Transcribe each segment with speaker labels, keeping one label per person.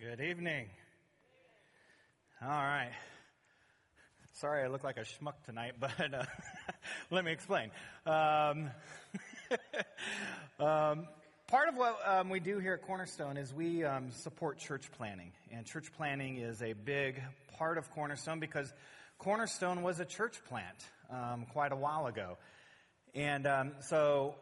Speaker 1: Good evening. All right. Sorry I look like a schmuck tonight, but uh, let me explain. Um, um, part of what um, we do here at Cornerstone is we um, support church planting. And church planting is a big part of Cornerstone because Cornerstone was a church plant um, quite a while ago. And um, so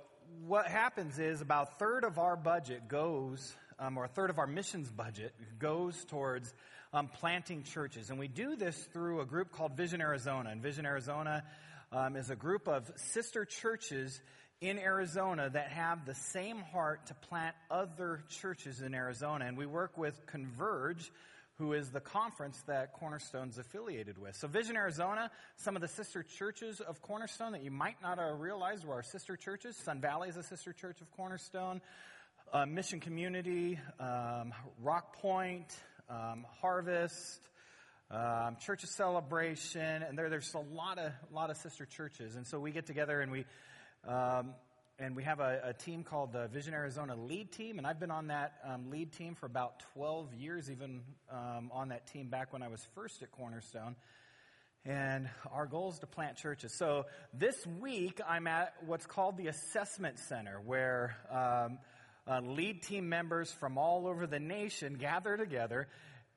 Speaker 1: what happens is about a third of our budget goes um, or a third of our missions budget goes towards um, planting churches. And we do this through a group called Vision Arizona. And Vision Arizona um, is a group of sister churches in Arizona that have the same heart to plant other churches in Arizona. And we work with Converge, who is the conference that Cornerstone's affiliated with. So Vision Arizona, some of the sister churches of Cornerstone that you might not have realized were our sister churches. Sun Valley is a sister church of Cornerstone uh, Mission Community, um, Rock Point, um, Harvest, um, Church of Celebration, and there, there's a lot of lot of sister churches, and so we get together and we um, and we have a, a, team called the Vision Arizona Lead Team, and I've been on that um, lead team for about 12 years, even um, on that team back when I was first at Cornerstone. And our goal is to plant churches. So this week I'm at what's called the Assessment Center, where um, uh, lead team members from all over the nation gather together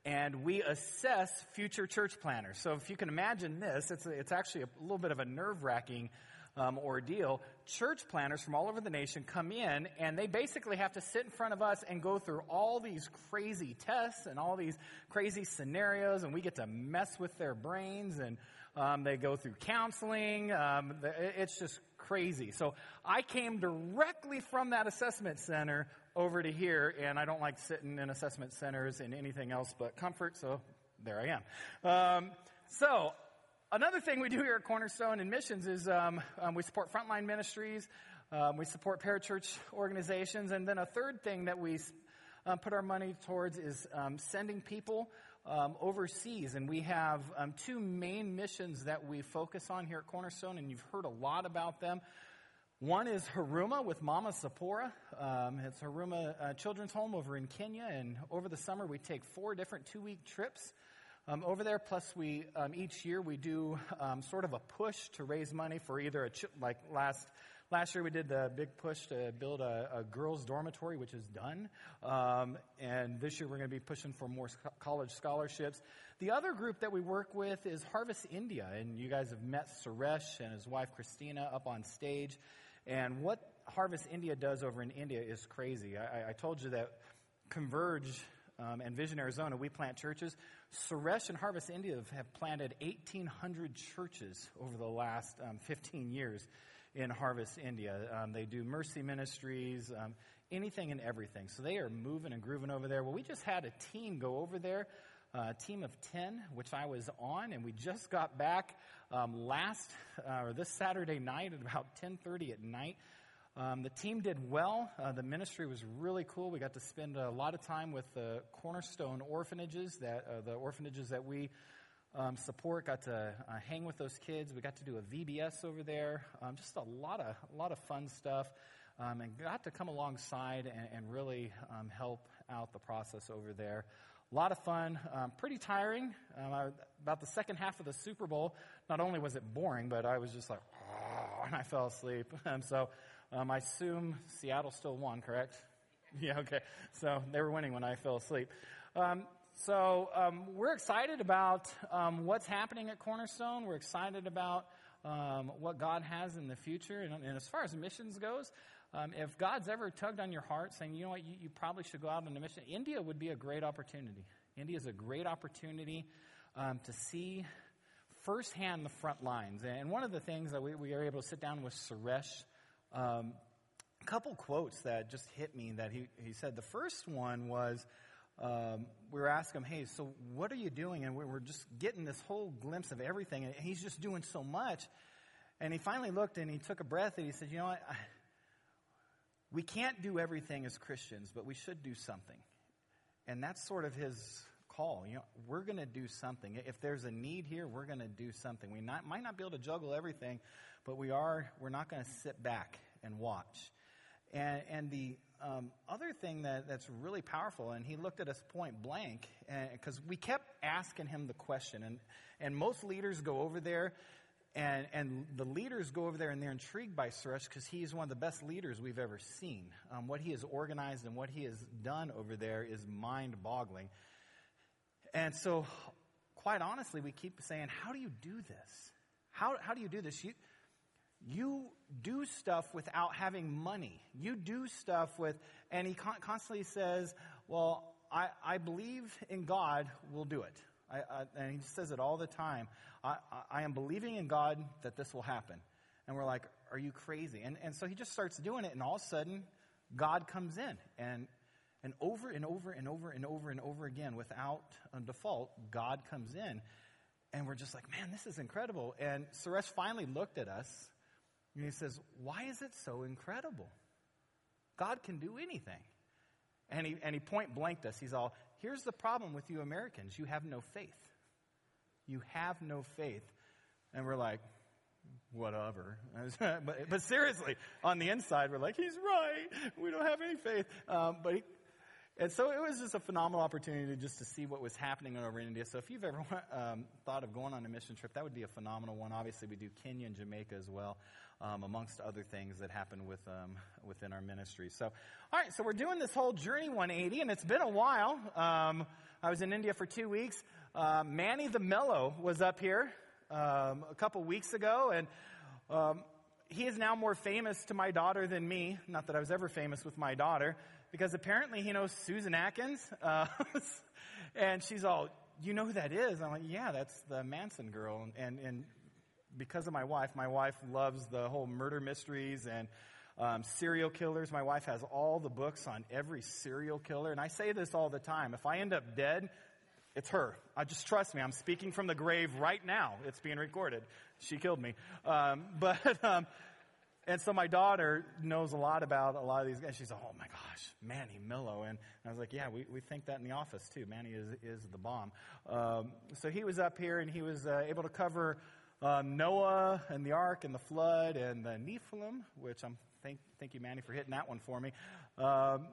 Speaker 1: and we assess future church planters. So if you can imagine this, it's, a, it's actually a little bit of a nerve wracking um, ordeal. Church planters from all over the nation come in and they basically have to sit in front of us and go through all these crazy tests and all these crazy scenarios and we get to mess with their brains and um, they go through counseling. Um, it's just crazy. So I came directly from that assessment center over to here, and I don't like sitting in assessment centers in anything else but comfort, so there I am. Um, so another thing we do here at Cornerstone and Missions is um, um, we support frontline ministries, um, we support parachurch organizations, and then a third thing that we um, put our money towards is um, sending people um, overseas. And we have um, two main missions that we focus on here at Cornerstone, and you've heard a lot about them. One is Haruma with Mama Sapora. Um, it's Haruma uh, Children's Home over in Kenya, and over the summer we take four different two-week trips um, over there. Plus, we um, each year we do um, sort of a push to raise money for either a ch- like last Last year we did the big push to build a, a girls' dormitory, which is done. Um, and this year we're going to be pushing for more college scholarships. The other group that we work with is Harvest India, and you guys have met Suresh and his wife Christina up on stage. And what Harvest India does over in India is crazy. I, I told you that Converge um, and Vision Arizona, we plant churches. Suresh and Harvest India have planted 1,800 churches over the last um, 15 years in Harvest India. Um, they do mercy ministries, um, anything and everything. So they are moving and grooving over there. Well, we just had a team go over there, uh, a team of 10, which I was on, and we just got back um, last, uh, or this Saturday night at about 10.30 at night. Um, the team did well. Uh, the ministry was really cool. We got to spend a lot of time with the Cornerstone orphanages, that uh, the orphanages that we um, support. Got to uh, hang with those kids. We got to do a VBS over there. Um, just a lot of a lot of fun stuff, um, and got to come alongside and, and really um, help out the process over there. A lot of fun, um, pretty tiring. Um, I, about the second half of the Super Bowl, not only was it boring, but I was just like, oh, and I fell asleep. so I assume Seattle still won, correct? Yeah, okay. So they were winning when I fell asleep. Um, so um, we're excited about um, what's happening at Cornerstone. We're excited about um, what God has in the future. And, and as far as missions goes, um, if God's ever tugged on your heart saying, you know what, you, you, probably should go out on a mission, India would be a great opportunity. India is a great opportunity um, to see firsthand the front lines. And one of the things that we, we were able to sit down with Suresh, um, a couple quotes that just hit me that he, he said. The first one was, um, we were asking him, hey, so what are you doing? And we were just getting this whole glimpse of everything. And he's just doing so much. And he finally looked and he took a breath and he said, you know what? we can't do everything as Christians, but we should do something. And that's sort of his call. You know, we're going to do something. If there's a need here, we're going to do something. We not, might not be able to juggle everything, but we are, we're not going to sit back and watch. And, and the um, other thing that, that's really powerful, and he looked at us point blank, because we kept asking him the question, and, and most leaders go over there, and, and the leaders go over there and they're intrigued by Suresh because he's one of the best leaders we've ever seen. Um, what he has organized and what he has done over there is mind boggling. And so, quite honestly, we keep saying, How do you do this? How, how do you do this? You, you do stuff without having money. You do stuff with, and he con- constantly says, Well, I, I believe in God, we'll do it. I, I, and he says it all the time. I, I am believing in God that this will happen. And we're like, Are you crazy? And, and so he just starts doing it, and all of a sudden, God comes in. And, and over and over and over and over and over again, without a default, God comes in. And we're just like, Man, this is incredible. And Suresh finally looked at us and he says, Why is it so incredible? God can do anything. And he, and he point blanked us. He's all, Here's the problem with you Americans you have no faith. You have no faith. And we're like, whatever. but, but, seriously, on the inside, we're like, he's right. We don't have any faith. Um, but he, and so it was just a phenomenal opportunity just to see what was happening over in India. So if you've ever um, thought of going on a mission trip, that would be a phenomenal one. Obviously, we do Kenya and Jamaica as well um, amongst other things that happen with, um, within our ministry. So, all right, so we're doing this whole Journey 180, and it's been a while. Um, I was in India for two weeks. Uh, Manny the Mellow was up here um, a couple weeks ago, and um, he is now more famous to my daughter than me. Not that I was ever famous with my daughter, because apparently he knows Susan Atkins, uh, and she's all, "You know who that is?" I'm like, "Yeah, that's the Manson girl," and and because of my wife, my wife loves the whole murder mysteries and um, serial killers. My wife has all the books on every serial killer. And I say this all the time. If I end up dead, it's her. I just trust me. I'm speaking from the grave right now. It's being recorded. She killed me. Um, but, um, and so my daughter knows a lot about a lot of these guys. She's like, oh my gosh, Manny Millo. And I was like, yeah, we, we think that in the office too. Manny is, is the bomb. Um, so he was up here and he was uh, able to cover um, Noah and the ark and the flood and the Nephilim, which I'm thank, thank you, Manny, for hitting that one for me. Um,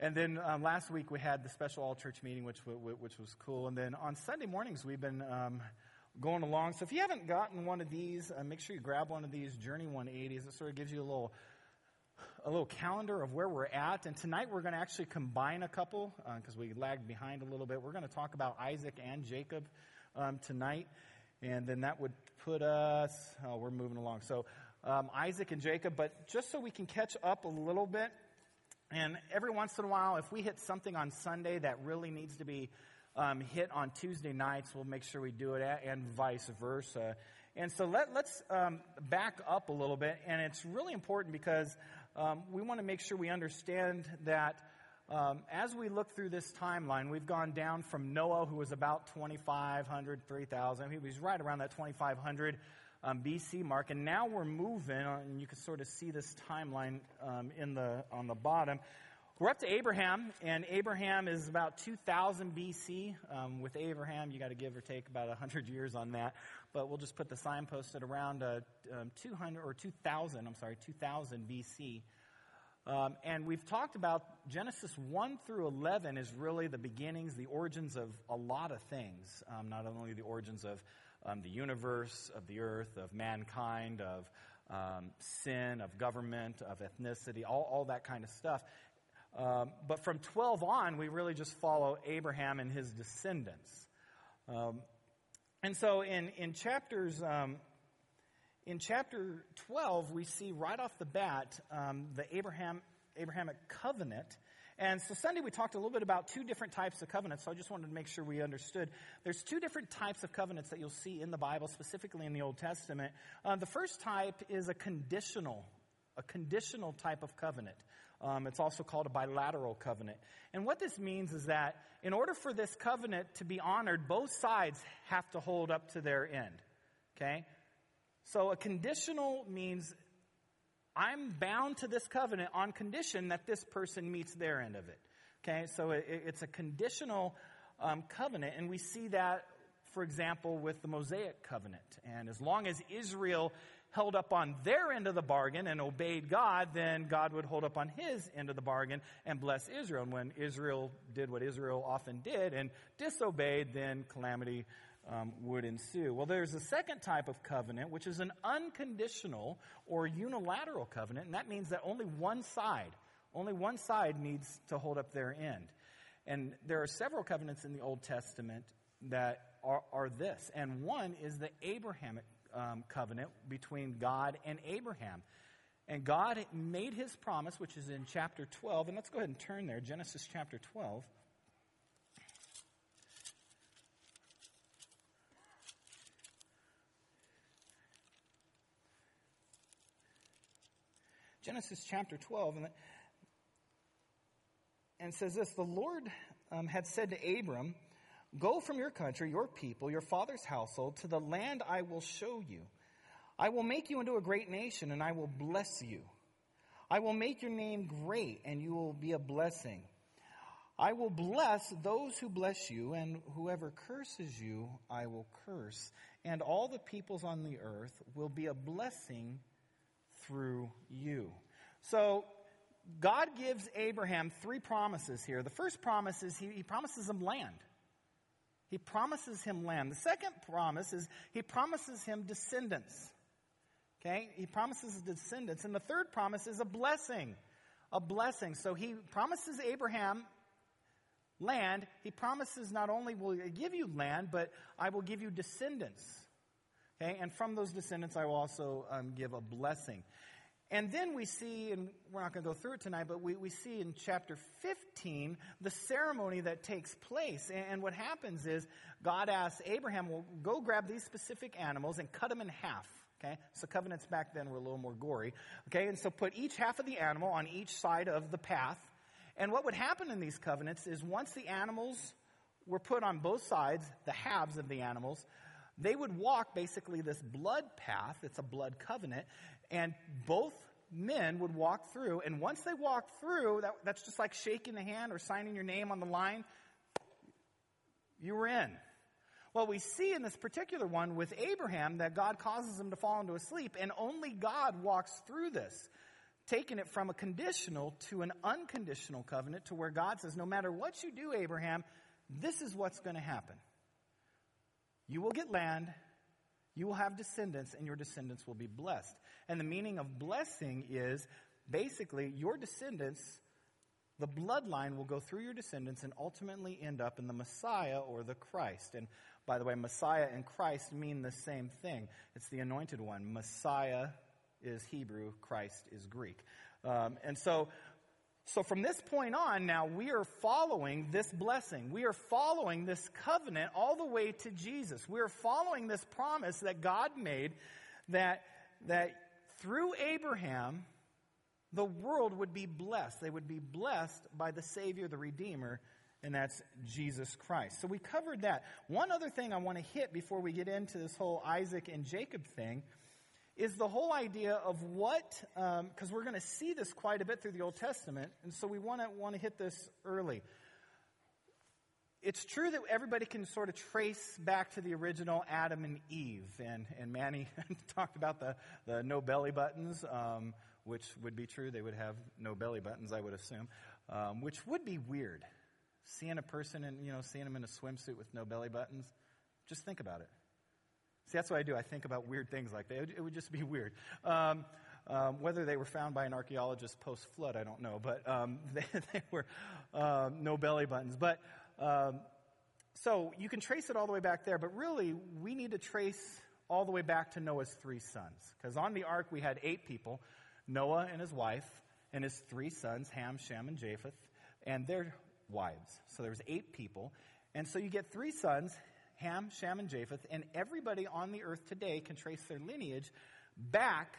Speaker 1: and then um, last week we had the special all church meeting, which which was cool. And then on Sunday mornings we've been um, going along. So if you haven't gotten one of these, uh, make sure you grab one of these Journey 180s. It sort of gives you a little a little calendar of where we're at. And tonight we're going to actually combine a couple because uh, we lagged behind a little bit. We're going to talk about Isaac and Jacob um, tonight. And then that would put us, oh, we're moving along. So um, Isaac and Jacob, but just so we can catch up a little bit, and every once in a while, if we hit something on Sunday that really needs to be um, hit on Tuesday nights, we'll make sure we do it, and vice versa. And so let, us um, back up a little bit, and it's really important because um, we want to make sure we understand that um, as we look through this timeline, we've gone down from Noah, who was about 2,500, 3,000. He was right around that 2,500 um, BC mark, and now we're moving, and you can sort of see this timeline um, in the on the bottom. We're up to Abraham, and Abraham is about 2000 BC. Um, with Abraham, you got to give or take about 100 years on that, but we'll just put the signpost at around uh, um, 200 or 2000. I'm sorry, 2000 BC. Um, and we've talked about Genesis 1 through 11 is really the beginnings, the origins of a lot of things. Um, not only the origins of um, the universe, of the earth, of mankind, of um, sin, of government, of ethnicity, all, all that kind of stuff. Um, but from 12 on, we really just follow Abraham and his descendants. Um, and so in, in chapters in chapter 12, we see right off the bat um, the Abraham, Abrahamic covenant. And so Sunday we talked a little bit about two different types of covenants, so I just wanted to make sure we understood. There's two different types of covenants that you'll see in the Bible, specifically in the Old Testament. Uh, the first type is a conditional, a conditional type of covenant. Um, it's also called a bilateral covenant. And what this means is that in order for this covenant to be honored, both sides have to hold up to their end. Okay? So a conditional means I'm bound to this covenant on condition that this person meets their end of it. Okay, so it, it's a conditional um, covenant, and we see that, for example, with the Mosaic covenant. And as long as Israel held up on their end of the bargain and obeyed God, then God would hold up on his end of the bargain and bless Israel. And when Israel did what Israel often did and disobeyed, then calamity um, would ensue. Well, there's a second type of covenant, which is an unconditional or unilateral covenant, and that means that only one side, only one side needs to hold up their end. And there are several covenants in the Old Testament that are, are this. And one is the Abrahamic um, covenant between God and Abraham. And God made his promise, which is in chapter 12. And let's go ahead and turn there, Genesis chapter 12. Genesis chapter 12, and, and says this The Lord um, had said to Abram, Go from your country, your people, your father's household, to the land I will show you. I will make you into a great nation, and I will bless you. I will make your name great, and you will be a blessing. I will bless those who bless you, and whoever curses you, I will curse. And all the peoples on the earth will be a blessing through you. So, God gives Abraham three promises here. The first promise is he, he promises him land. He promises him land. The second promise is he promises him descendants. Okay? He promises descendants. And the third promise is a blessing. A blessing. So he promises Abraham land. He promises not only will I give you land, but I will give you descendants. Okay? And from those descendants, I will also um, give a blessing. And then we see, and we're not going to go through it tonight, but we, we see in chapter 15 the ceremony that takes place. And, and what happens is God asks Abraham, well, go grab these specific animals and cut them in half. Okay? So covenants back then were a little more gory. Okay? And so put each half of the animal on each side of the path. And what would happen in these covenants is once the animals were put on both sides, the halves of the animals, they would walk basically this blood path. It's a blood covenant. And both men would walk through. And once they walked through, that, that's just like shaking the hand or signing your name on the line. You were in. Well, we see in this particular one with Abraham that God causes him to fall into a sleep, and only God walks through this, taking it from a conditional to an unconditional covenant to where God says, No matter what you do, Abraham, this is what's going to happen. You will get land, you will have descendants, and your descendants will be blessed. And the meaning of blessing is basically your descendants, the bloodline will go through your descendants and ultimately end up in the Messiah or the Christ. And by the way, Messiah and Christ mean the same thing. It's the anointed one. Messiah is Hebrew, Christ is Greek. Um, and so so from this point on, now we are following this blessing. We are following this covenant all the way to Jesus. We are following this promise that God made that, that through Abraham, the world would be blessed. They would be blessed by the Savior, the Redeemer, and that's Jesus Christ. So we covered that. One other thing I want to hit before we get into this whole Isaac and Jacob thing is the whole idea of what, because um, we're going to see this quite a bit through the Old Testament, and so we want to want to hit this early. It's true that everybody can sort of trace back to the original Adam and Eve, and, and Manny talked about the, the no belly buttons, um, which would be true. They would have no belly buttons, I would assume, um, which would be weird. Seeing a person and, you know, seeing them in a swimsuit with no belly buttons, just think about it. See, that's what I do. I think about weird things like that. It, would just be weird. Um, um, whether they were found by an archaeologist post flood, I don't know, but um, they, they, were um, no belly buttons. But um, so you can trace it all the way back there, but really we need to trace all the way back to Noah's three sons. Because on the ark we had eight people Noah and his wife, and his three sons, Ham, Shem, and Japheth, and their wives. So there was eight people. And so you get three sons, Ham, Shem, and Japheth, and everybody on the earth today can trace their lineage back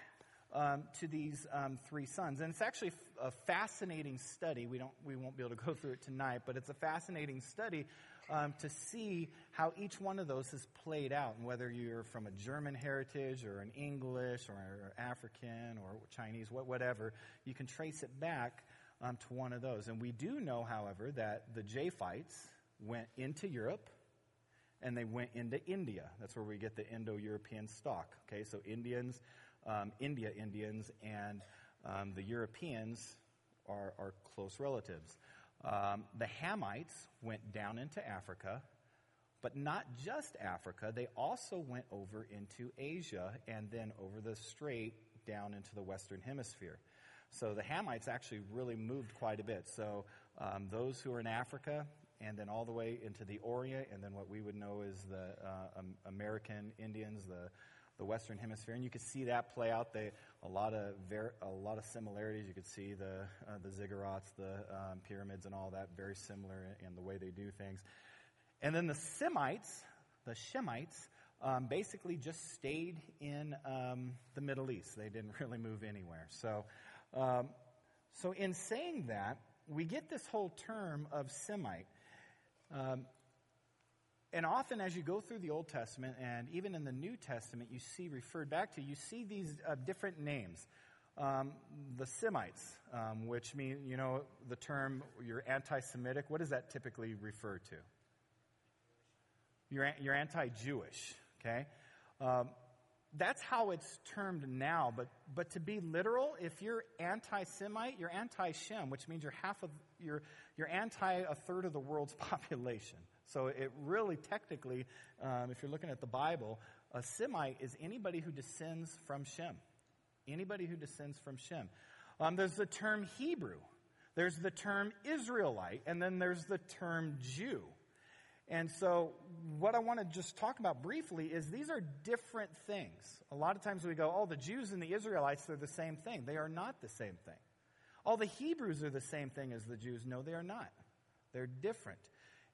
Speaker 1: um, to these um, three sons. And it's actually a fascinating study. We, don't, we won't be able to go through it tonight, but it's a fascinating study um, to see how each one of those has played out. And whether you're from a German heritage or an English or, African or Chinese, whatever, you can trace it back um, to one of those. And we do know, however, that the Japhites went into Europe and they went into India. That's where we get the Indo European stock. Okay, so Indians um, India Indians, and um, the Europeans are, are close relatives. Um, the Hamites went down into Africa, but not just Africa. They also went over into Asia and then over the strait down into the Western Hemisphere. So the Hamites actually really moved quite a bit. So um, those who are in Africa, and then all the way into the Orient, and then what we would know is the uh, um, American Indians, the the Western Hemisphere, and you could see that play out. They a lot of ver- a lot of similarities. You could see the uh, the ziggurats, the um, pyramids, and all that very similar in, in, the way they do things. And then the Semites, the Shemites, um, basically just stayed in um, the Middle East. They didn't really move anywhere. So, um, so in saying that, we get this whole term of Semite. Um, and often, as you go through the Old Testament and even in the New Testament, you see referred back to, you see these uh, different names. Um, the Semites, um, which mean, you know, the term you're anti Semitic, what does that typically refer to? You're, you're anti Jewish, okay? Um, that's how it's termed now, but, but to be literal, if you're anti Semite, you're anti Shem, which means you're half of, you're, you're anti a third of the world's population. So it really, technically, um, if you're looking at the Bible, a Semite is anybody who descends from Shem. Anybody who descends from Shem. Um, there's the term Hebrew. There's the term Israelite, and then there's the term Jew. And so, what I want to just talk about briefly is these are different things. A lot of times we go, oh, the Jews and the Israelites are the same thing. They are not the same thing. All the Hebrews are the same thing as the Jews. No, they are not. They're different.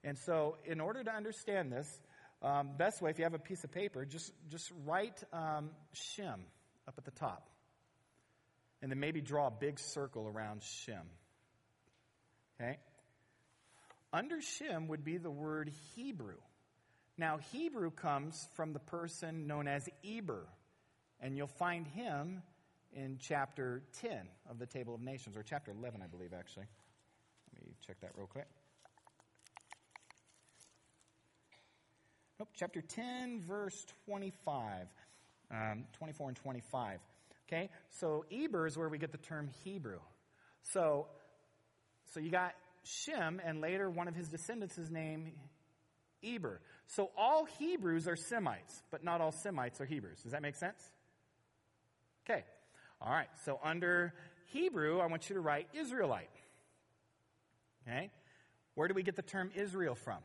Speaker 1: And so, in order to understand this, um, best way, if you have a piece of paper, just, just write um, Shem up at the top. And then maybe draw a big circle around Shem. Okay? Under Shem would be the word Hebrew. Now, Hebrew comes from the person known as Eber, and you'll find him in chapter 10 of the Table of Nations, or chapter 11, I believe, actually. Let me check that real quick. Nope, chapter 10, verse 25, um, 24 and 25. Okay, so Eber is where we get the term Hebrew. So, so you got Shem, and later one of his descendants is named Eber. So all Hebrews are Semites, but not all Semites are Hebrews. Does that make sense? Okay. All right. So under Hebrew, I want you to write Israelite. Okay. Where do we get the term Israel from?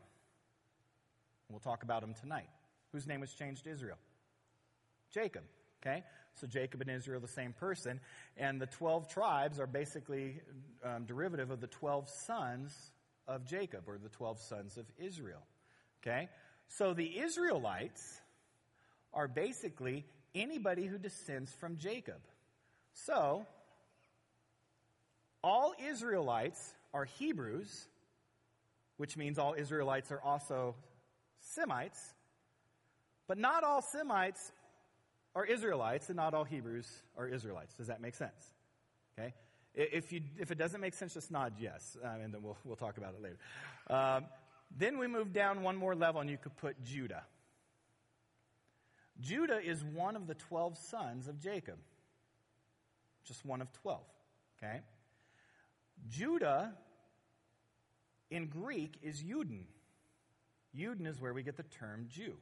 Speaker 1: We'll talk about him tonight. Whose name was changed to Israel? Jacob. Okay? So Jacob and Israel the same person. And the 12 tribes are basically um, derivative of the 12 sons of Jacob, or the 12 sons of Israel. Okay? So the Israelites are basically anybody who descends from Jacob. So, all Israelites are Hebrews, which means all Israelites are also Semites, but not all Semites are Israelites, and not all Hebrews are Israelites. Does that make sense? Okay? If, you, if it doesn't make sense, just nod yes, um, and then we'll, we'll talk about it later. Um, then we move down one more level, and you could put Judah. Judah is one of the 12 sons of Jacob. Just one of 12. Okay? Judah in Greek is Yudin. Yudin is where we get the term Jew.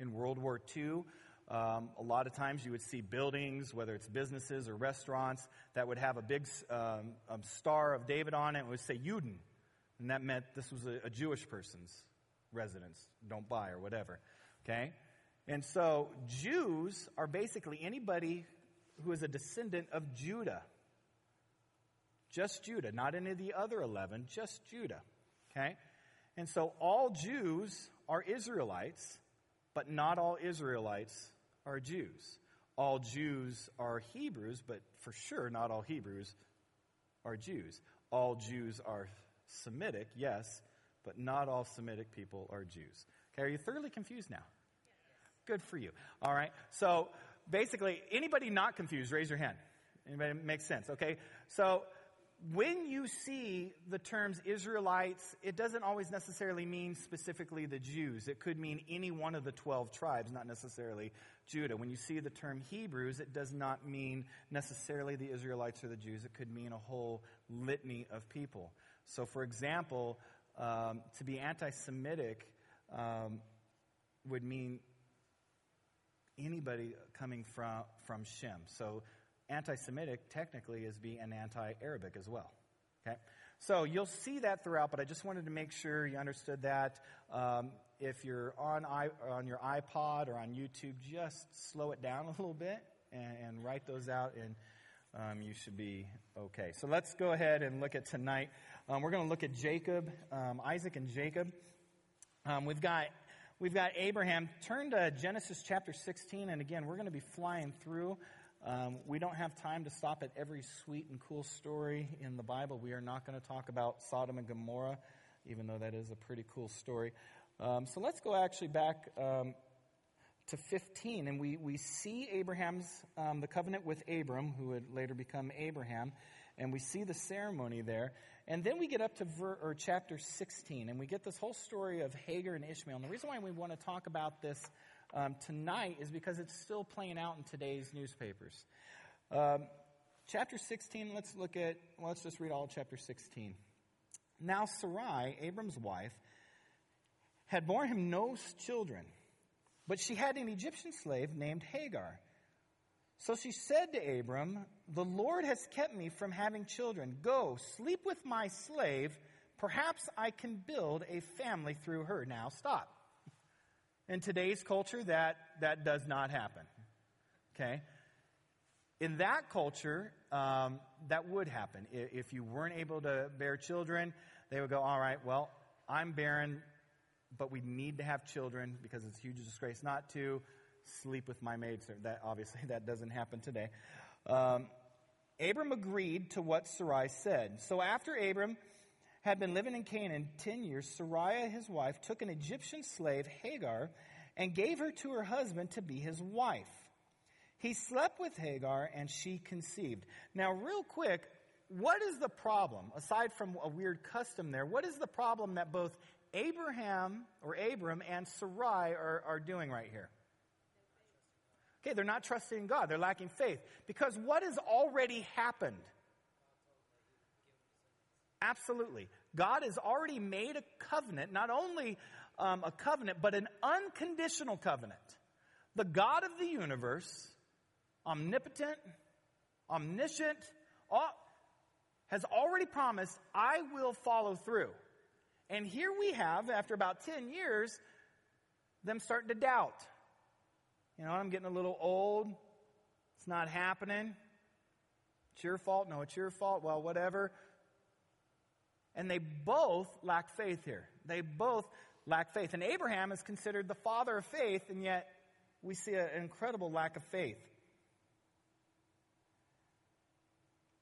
Speaker 1: In World War II, um, a lot of times you would see buildings, whether it's businesses or restaurants, that would have a big um, um, star of David on it. It would say Yudin. And that meant this was a, a Jewish person's residence. Don't buy or whatever. Okay? And so Jews are basically anybody who is a descendant of Judah. Just Judah, not any of the other 11, just Judah. Okay? And so all Jews are Israelites, but not all Israelites are Jews. All Jews are Hebrews, but for sure not all Hebrews are Jews. All Jews are Semitic, yes, but not all Semitic people are Jews. Okay, are you thoroughly confused now? Good for you. All right. So basically, anybody not confused, raise your hand. Anybody makes sense? Okay. So when you see the terms Israelites, it doesn't always necessarily mean specifically the Jews. It could mean any one of the 12 tribes, not necessarily Judah. When you see the term Hebrews, it does not mean necessarily the Israelites or the Jews. It could mean a whole litany of people. So, for example, um, to be anti Semitic um, would mean anybody coming from, from Shem. So, anti Semitic technically is being an anti Arabic as well. Okay? So you'll see that throughout, but I just wanted to make sure you understood that. Um, if you're on, I, on your iPod or on YouTube, just slow it down a little bit and, and write those out, and um, you should be okay. So let's go ahead and look at tonight. Um, we're going to look at Jacob, um, Isaac and Jacob. Um, we've got we've got Abraham. Turn to Genesis chapter 16, and again, we're going to be flying through. Um, we don't have time to stop at every sweet and cool story in the Bible. We are not going to talk about Sodom and Gomorrah, even though that is a pretty cool story. Um, so let's go actually back um, to 15, and we, we see Abraham's, um, the covenant with Abram, who would later become Abraham, and we see the ceremony there. And then we get up to ver, or chapter 16, and we get this whole story of Hagar and Ishmael. And the reason why we want to talk about this um, tonight is because it's still playing out in today's newspapers. Um, chapter 16, let's look at, well, let's just read all chapter 16. Now Sarai, Abram's wife, had borne him no children, but she had an Egyptian slave named Hagar. So she said to Abram, The Lord has kept me from having children. Go, sleep with my slave. Perhaps I can build a family through her. Now stop. In today's culture, that, that does not happen. Okay? In that culture, um, that would happen. If you weren't able to bear children, they would go, all right, well, I'm barren, but we need to have children because it's a huge disgrace not to sleep with my maid. That obviously that doesn't happen today. Um, Abram agreed to what Sarai said. So after Abram had been living in Canaan 10 years, Sarai, his wife, took an Egyptian slave, Hagar, and gave her to her husband to be his wife. He slept with Hagar and she conceived. Now, real quick, what is the problem, aside from a weird custom there, what is the problem that both Abraham or Abram and Sarai are, are doing right here? Okay, they're not trusting in God. They're lacking faith. Because what has already happened? Absolutely. God has already made a covenant, not only um, a covenant, but an unconditional covenant. The God of the universe, omnipotent, omniscient, all, has already promised, I will follow through. And here we have, after about 10 years, them starting to doubt. You know, I'm getting a little old. It's not happening. It's your fault. No, it's your fault. Well, whatever. And they both lack faith here. They both lack faith. And Abraham is considered the father of faith, and yet we see an incredible lack of faith.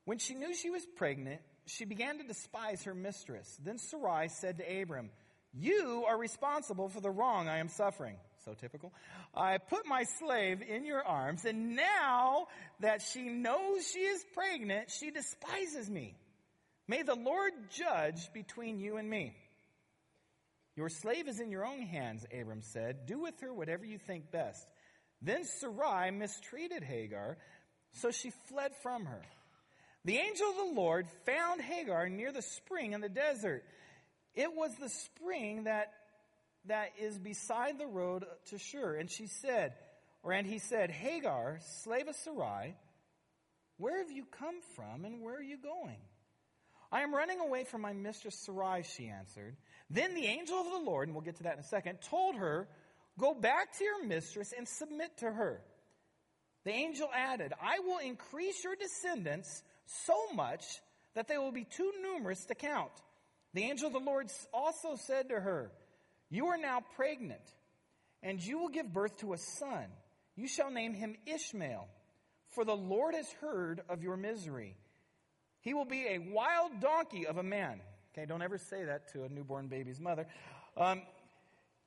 Speaker 1: When she knew she was pregnant, she began to despise her mistress. Then Sarai said to Abram, You are responsible for the wrong I am suffering. So typical. I put my slave in your arms, and now that she knows she is pregnant, she despises me. May the Lord judge between you and me. Your slave is in your own hands, Abram said. Do with her whatever you think best. Then Sarai mistreated Hagar, so she fled from her. The angel of the Lord found Hagar near the spring in the desert. It was the spring that, that is beside the road to Shur. And she said, or and he said, Hagar, slave of Sarai, where have you come from and where are you going? I am running away from my mistress Sarai, she answered. Then the angel of the Lord, and we'll get to that in a second, told her, Go back to your mistress and submit to her. The angel added, I will increase your descendants so much that they will be too numerous to count. The angel of the Lord also said to her, You are now pregnant, and you will give birth to a son. You shall name him Ishmael, for the Lord has heard of your misery. He will be a wild donkey of a man. Okay, don't ever say that to a newborn baby's mother. Um,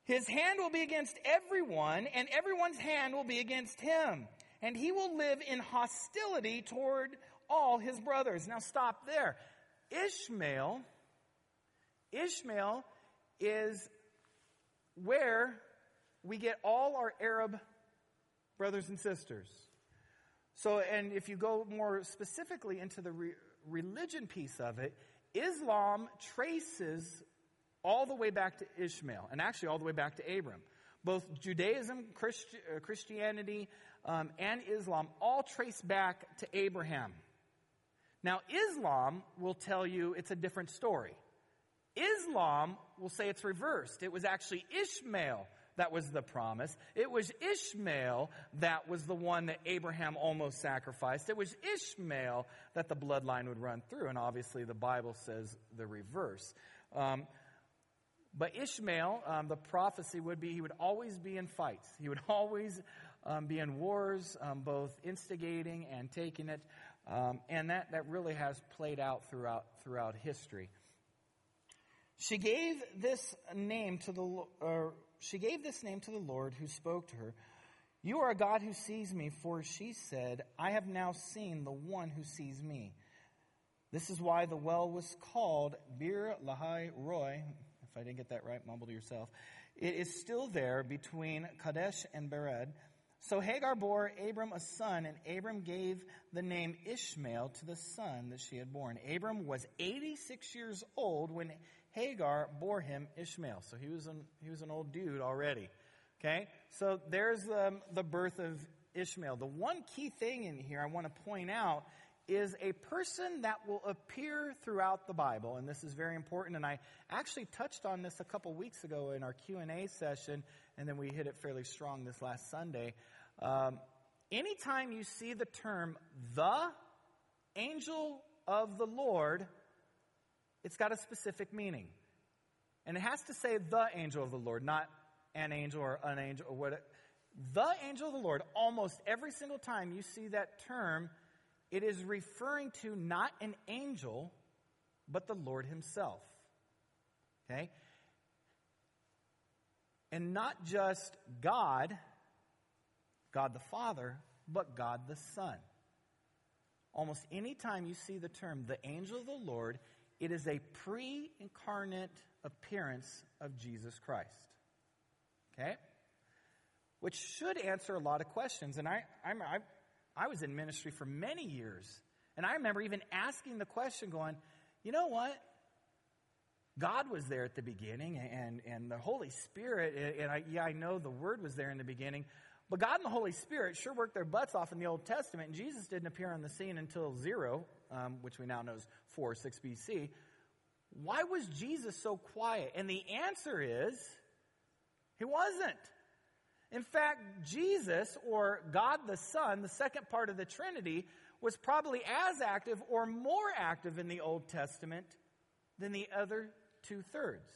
Speaker 1: his hand will be against everyone, and everyone's hand will be against him. And he will live in hostility toward all his brothers. Now stop there. Ishmael, Ishmael is where we get all our Arab brothers and sisters. So, and if you go more specifically into the re- religion piece of it, Islam traces all the way back to Ishmael, and actually all the way back to Abram. Both Judaism, uh, Christianity, um, and Islam all trace back to Abraham. Now, Islam will tell you it's a different story. Islam will say it's reversed. It was actually Ishmael that was the promise. It was Ishmael that was the one that Abraham almost sacrificed. It was Ishmael that the bloodline would run through. And obviously, the Bible says the reverse. Um, but Ishmael, um, the prophecy would be he would always be in fights. He would always um, be in wars, um, both instigating and taking it. Um, and that, that really has played out throughout, throughout history. She gave this name to the, she gave this name to the Lord who spoke to her. You are a God who sees me, for she said, I have now seen the one who sees me. This is why the well was called Beer Lahai Roi. If I didn't get that right, mumble to yourself. It is still there between Kadesh and Bered. So Hagar bore Abram a son, and Abram gave the name Ishmael to the son that she had born. Abram was 86 years old when Hagar bore him Ishmael. So he was an, he was an old dude already. Okay? So there's the, the birth of Ishmael. The one key thing in here I want to point out is a person that will appear throughout the Bible, and this is very important. And I actually touched on this a couple weeks ago in our Q and A session, and then we hit it fairly strong this last Sunday. Um, anytime you see the term "the angel of the Lord," it's got a specific meaning. And it has to say the angel of the Lord, not an angel or an angel or what. The angel of the Lord, almost every single time you see that term, it is referring to not an angel, but the Lord Himself. Okay? And not just God, God the Father, but God the Son. Almost any time you see the term the angel of the Lord, it is a pre incarnate appearance of Jesus Christ. Okay? Which should answer a lot of questions. And I, I'm, I, I was in ministry for many years. And I remember even asking the question, going, you know what? God was there at the beginning, and, and the Holy Spirit, and I, yeah, I know the Word was there in the beginning, but God and the Holy Spirit sure worked their butts off in the Old Testament, and Jesus didn't appear on the scene until zero, um, which we now know is 4 6 BC. Why was Jesus so quiet? And the answer is, he wasn't. In fact, Jesus, or God the Son, the second part of the Trinity, was probably as active or more active in the Old Testament than the other two thirds.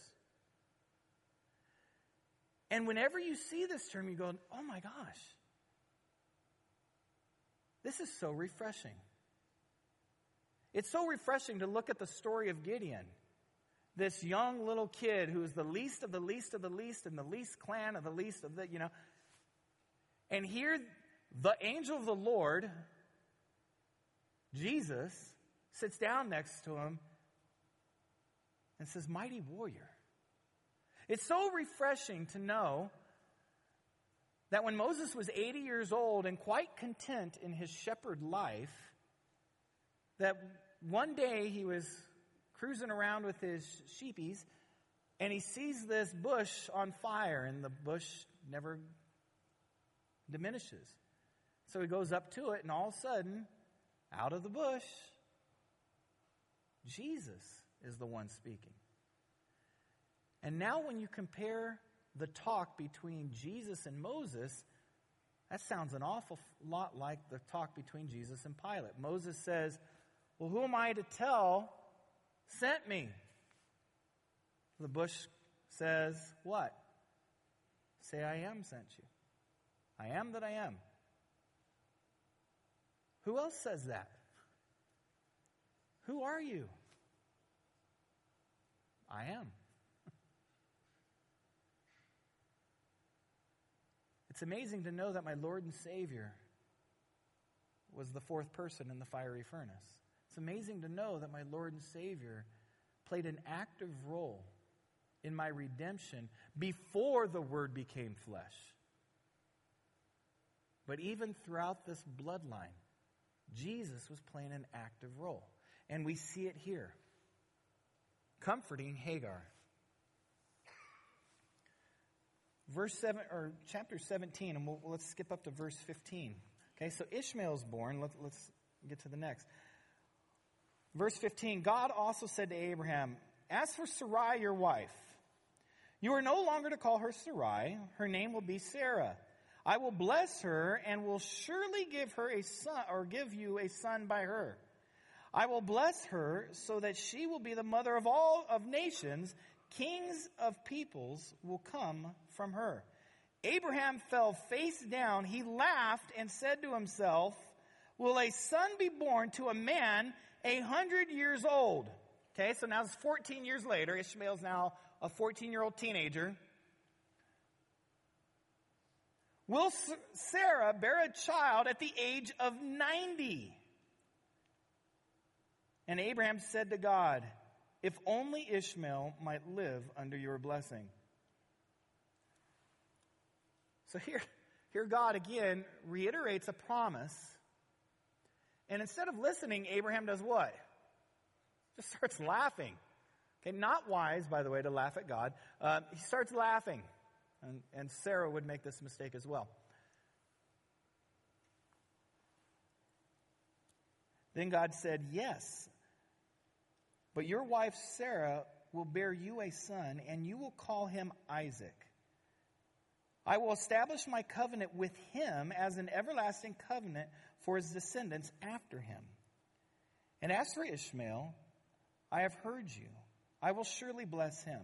Speaker 1: And whenever you see this term, you go, oh my gosh, this is so refreshing. It's so refreshing to look at the story of Gideon. This young little kid who is the least of the least of the least in the least clan of the least of the, you know. And here, the angel of the Lord, Jesus, sits down next to him and says, Mighty warrior. It's so refreshing to know that when Moses was 80 years old and quite content in his shepherd life, that one day he was cruising around with his sheepies and he sees this bush on fire and the bush never diminishes. So he goes up to it and all of a sudden, out of the bush, Jesus is the one speaking. And now, when you compare the talk between Jesus and Moses, that sounds an awful lot like the talk between Jesus and Pilate. Moses says, Well, who am I to tell sent me? The bush says, What? Say, I am sent you. I am that I am. Who else says that? Who are you? I am. It's amazing to know that my Lord and Savior was the fourth person in the fiery furnace. It's amazing to know that my Lord and Savior played an active role in my redemption before the Word became flesh. But even throughout this bloodline, Jesus was playing an active role. And we see it here comforting Hagar. Verse 7 or chapter 17 and we'll, let's skip up to verse 15. Okay, so Ishmael's born. Let's, let's get to the next. Verse 15 God also said to Abraham, As for Sarai, your wife, you are no longer to call her Sarai, her name will be Sarah. I will bless her and will surely give her a son or give you a son by her. I will bless her so that she will be the mother of all of nations. Kings of peoples will come from her. Abraham fell face down. He laughed and said to himself, Will a son be born to a man a hundred years old? Okay, so now it's 14 years later. Ishmael's now a 14 year old teenager. Will Sarah bear a child at the age of 90? And Abraham said to God, If only Ishmael might live under your blessing. So here, here God again reiterates a promise. And instead of listening, Abraham does what? Just starts laughing. Okay, not wise, by the way, to laugh at God. Uh, he starts laughing. And, and Sarah would make this mistake as well. Then God said, Yes, but your wife Sarah will bear you a son, and you will call him Isaac. I will establish my covenant with him as an everlasting covenant for his descendants after him. And as for Ishmael, I have heard you. I will surely bless him.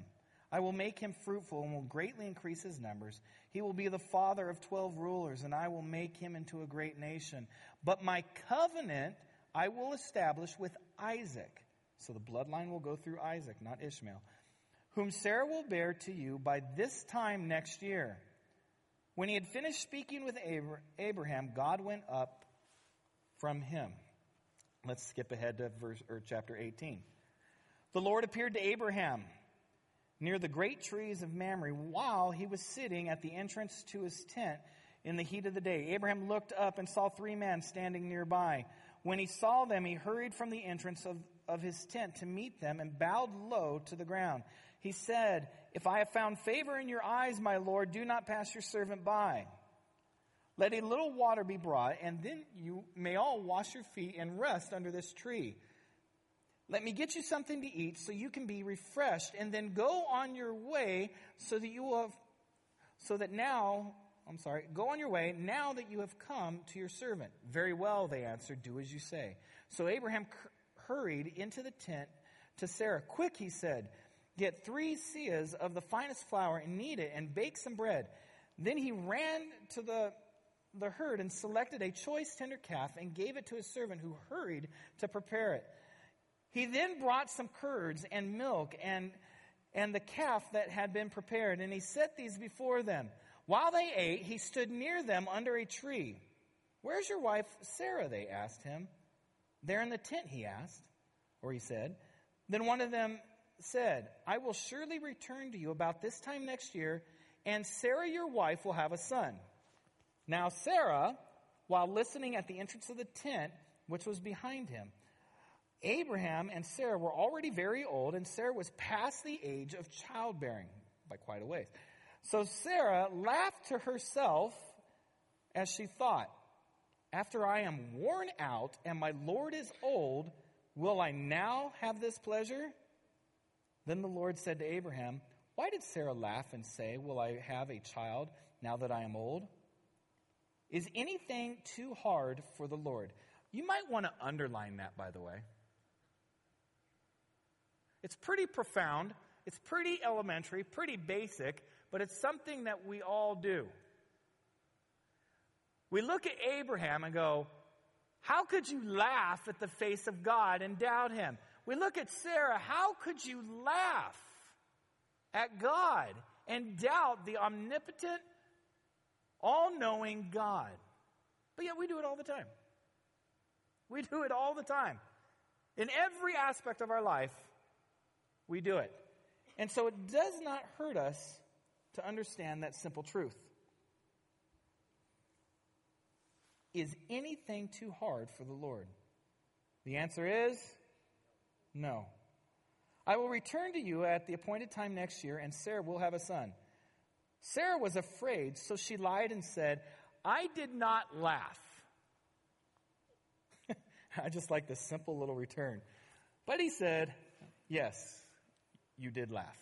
Speaker 1: I will make him fruitful and will greatly increase his numbers. He will be the father of twelve rulers, and I will make him into a great nation. But my covenant I will establish with Isaac. So the bloodline will go through Isaac, not Ishmael, whom Sarah will bear to you by this time next year. When he had finished speaking with Abraham, God went up from him. Let's skip ahead to verse or chapter 18. The Lord appeared to Abraham near the great trees of Mamre while he was sitting at the entrance to his tent in the heat of the day. Abraham looked up and saw three men standing nearby. When he saw them, he hurried from the entrance of, of his tent to meet them and bowed low to the ground. He said, If I have found favor in your eyes, my Lord, do not pass your servant by. Let a little water be brought, and then you may all wash your feet and rest under this tree. Let me get you something to eat so you can be refreshed, and then go on your way so that you will have, so that now, I'm sorry, go on your way now that you have come to your servant. Very well, they answered, do as you say. So Abraham hurried into the tent to Sarah. Quick, he said, get three seahs of the finest flour and knead it and bake some bread. Then he ran to the the herd and selected a choice tender calf and gave it to his servant who hurried to prepare it. He then brought some curds and milk and, and the calf that had been prepared, and he set these before them. While they ate, he stood near them under a tree. Where's your wife, Sarah? They asked him. There in the tent, he asked, or he said. Then one of them said, I will surely return to you about this time next year, and Sarah, your wife, will have a son. Now, Sarah, while listening at the entrance of the tent, which was behind him, Abraham and Sarah were already very old, and Sarah was past the age of childbearing by quite a ways. So Sarah laughed to herself as she thought, After I am worn out and my Lord is old, will I now have this pleasure? Then the Lord said to Abraham, Why did Sarah laugh and say, Will I have a child now that I am old? Is anything too hard for the Lord? You might want to underline that, by the way. It's pretty profound, it's pretty elementary, pretty basic, but it's something that we all do. We look at Abraham and go, How could you laugh at the face of God and doubt him? We look at Sarah, how could you laugh at God and doubt the omnipotent, all knowing God? But yet we do it all the time. We do it all the time. In every aspect of our life, we do it. And so it does not hurt us to understand that simple truth. Is anything too hard for the Lord? The answer is no. I will return to you at the appointed time next year, and Sarah will have a son. Sarah was afraid, so she lied and said, I did not laugh. I just like this simple little return. But he said, Yes, you did laugh.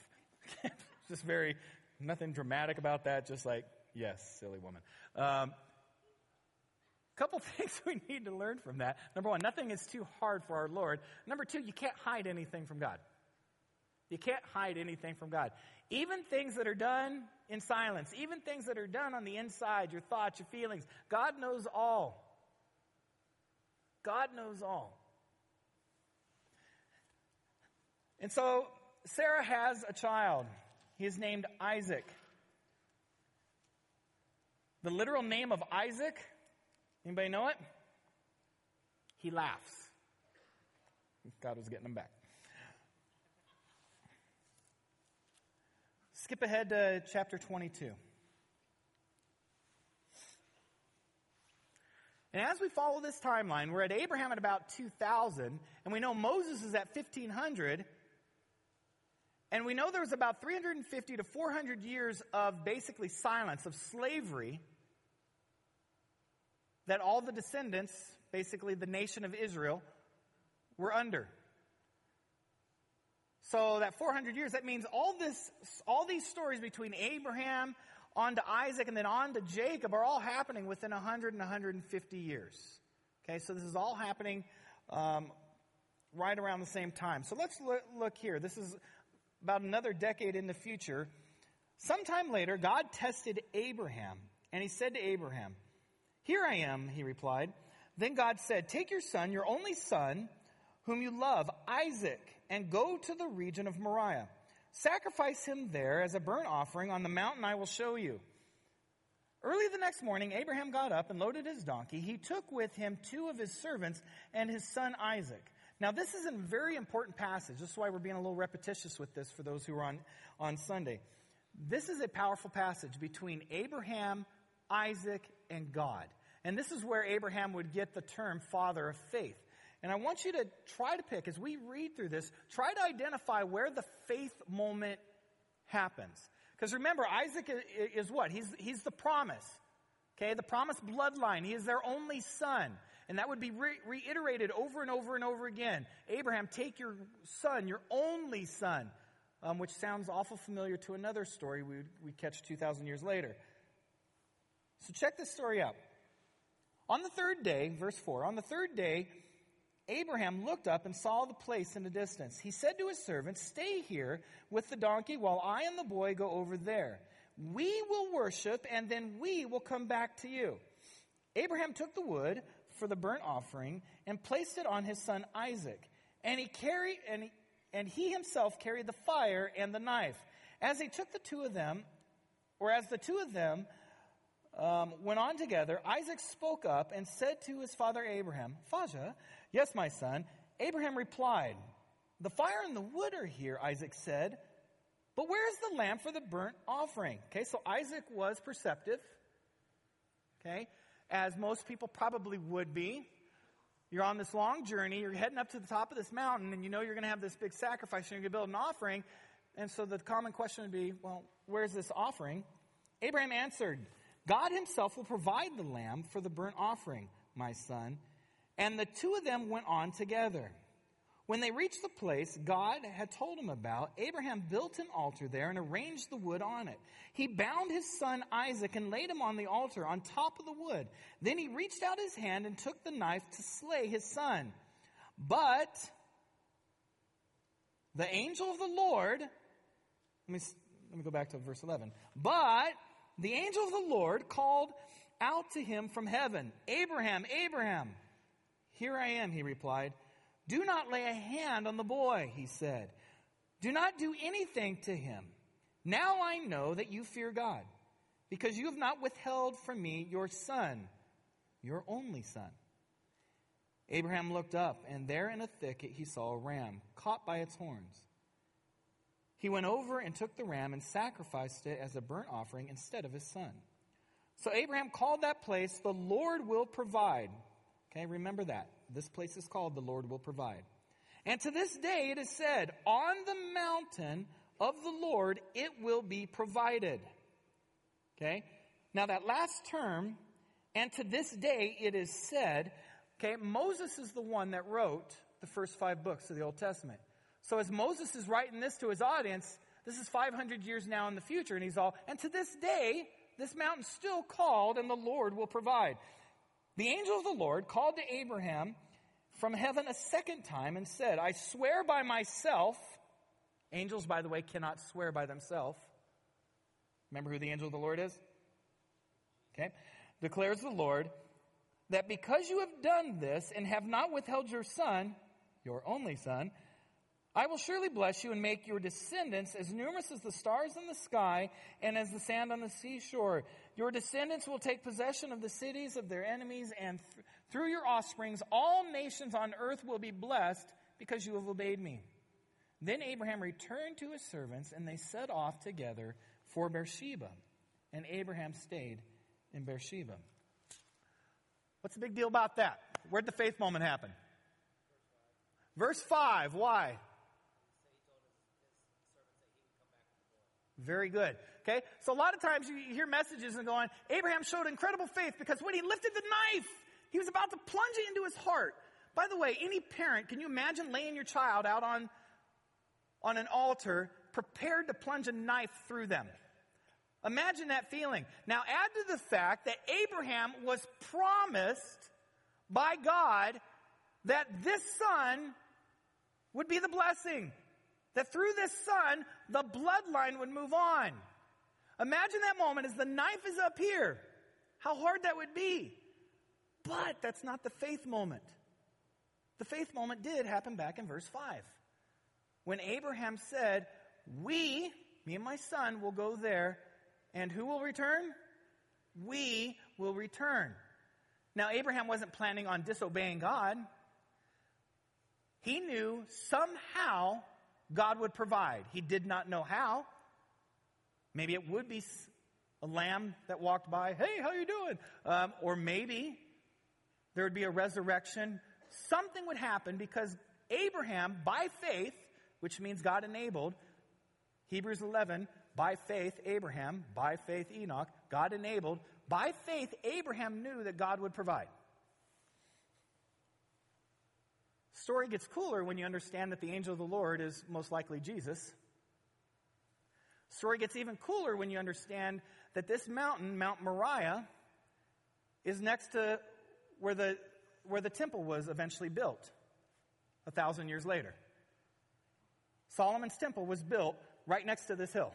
Speaker 1: just very, nothing dramatic about that, just like, Yes, silly woman. Um, couple things we need to learn from that. Number one, nothing is too hard for our Lord. Number two, you can't hide anything from God. You can't hide anything from God. Even things that are done in silence, even things that are done on the inside, your thoughts, your feelings, God knows all. God knows all. And so Sarah has a child. He is named Isaac. The literal name of Isaac Anybody know it? He laughs. God was getting him back. Skip ahead to chapter 22. And as we follow this timeline, we're at Abraham at about 2000, and we know Moses is at 1500, and we know there was about 350 to 400 years of basically silence, of slavery that all the descendants, basically the nation of Israel, were under. So that 400 years, that means all this, all these stories between Abraham on to Isaac and then on to Jacob are all happening within 100 and 150 years. Okay, so this is all happening um, right around the same time. So let's look, look here. This is about another decade in the future. Sometime later, God tested Abraham, and he said to Abraham, here I am, he replied. Then God said, Take your son, your only son, whom you love, Isaac, and go to the region of Moriah. Sacrifice him there as a burnt offering on the mountain I will show you. Early the next morning, Abraham got up and loaded his donkey. He took with him two of his servants and his son Isaac. Now, this is a very important passage. This is why we're being a little repetitious with this for those who are on, on Sunday. This is a powerful passage between Abraham, Isaac, and God. And this is where Abraham would get the term father of faith. And I want you to try to pick, as we read through this, try to identify where the faith moment happens. Because remember, Isaac is what? He's, he's the promise. Okay, the promised bloodline. He is their only son. And that would be re- reiterated over and over and over again. Abraham, take your son, your only son, um, which sounds awful familiar to another story we, we catch 2,000 years later. So check this story out. On the third day, verse 4, on the third day, Abraham looked up and saw the place in the distance. He said to his servants, Stay here with the donkey while I and the boy go over there. We will worship and then we will come back to you. Abraham took the wood for the burnt offering and placed it on his son Isaac. And he carried, and he, and he himself carried the fire and the knife. As he took the two of them, or as the two of them um, went on together, Isaac spoke up and said to his father Abraham, Faja, yes, my son. Abraham replied, The fire and the wood are here, Isaac said, but where's the lamb for the burnt offering? Okay, so Isaac was perceptive, okay, as most people probably would be. You're on this long journey, you're heading up to the top of this mountain, and you know you're going to have this big sacrifice, and you're going to build an offering. And so the common question would be, well, where's this offering? Abraham answered, God himself will provide the lamb for the burnt offering, my son. And the two of them went on together. When they reached the place God had told him about, Abraham built an altar there and arranged the wood on it. He bound his son Isaac and laid him on the altar on top of the wood. Then he reached out his hand and took the knife to slay his son. But the angel of the Lord, let me, let me go back to verse 11. But the angel of the Lord called out to him from heaven, Abraham, Abraham. Here I am, he replied. Do not lay a hand on the boy, he said. Do not do anything to him. Now I know that you fear God, because you have not withheld from me your son, your only son. Abraham looked up, and there in a thicket he saw a ram caught by its horns. He went over and took the ram and sacrificed it as a burnt offering instead of his son. So Abraham called that place, the Lord will provide. Okay, remember that. This place is called the Lord will provide. And to this day it is said, on the mountain of the Lord it will be provided. Okay? Now that last term, and to this day it is said, okay, Moses is the one that wrote the first five books of the Old Testament. So as Moses is writing this to his audience, this is 500 years now in the future, and he's all, and to this day, this mountain's still called, and the Lord will provide. The angel of the Lord called to Abraham from heaven a second time and said, I swear by myself. Angels, by the way, cannot swear by themselves. Remember who the angel of the Lord is? Okay. Declares the Lord, that because you have done this and have not withheld your son, your only son, I will surely bless you and make your descendants as numerous as the stars in the sky and as the sand on the seashore. Your descendants will take possession of the cities of their enemies, and th- through your offsprings, all nations on earth will be blessed because you have obeyed me. Then Abraham returned to his servants, and they set off together for Beersheba. And Abraham stayed in Beersheba. What's the big deal about that? Where'd the faith moment happen? Verse 5. Why? Very good. Okay? So a lot of times you hear messages and going, Abraham showed incredible faith because when he lifted the knife, he was about to plunge it into his heart. By the way, any parent, can you imagine laying your child out on, on an altar prepared to plunge a knife through them? Imagine that feeling. Now add to the fact that Abraham was promised by God that this son would be the blessing. That through this son, the bloodline would move on. Imagine that moment as the knife is up here. How hard that would be. But that's not the faith moment. The faith moment did happen back in verse 5. When Abraham said, We, me and my son, will go there, and who will return? We will return. Now, Abraham wasn't planning on disobeying God. He knew somehow God would provide. He did not know how. Maybe it would be a lamb that walked by. Hey, how you doing? Um, or maybe there would be a resurrection. Something would happen because Abraham, by faith, which means God enabled, Hebrews 11, by faith, Abraham, by faith, Enoch, God enabled, by faith, Abraham knew that God would provide. Story gets cooler when you understand that the angel of the Lord is most likely Jesus. Story gets even cooler when you understand that this mountain, Mount Moriah, is next to where the, where the temple was eventually built a thousand years later. Solomon's temple was built right next to this hill.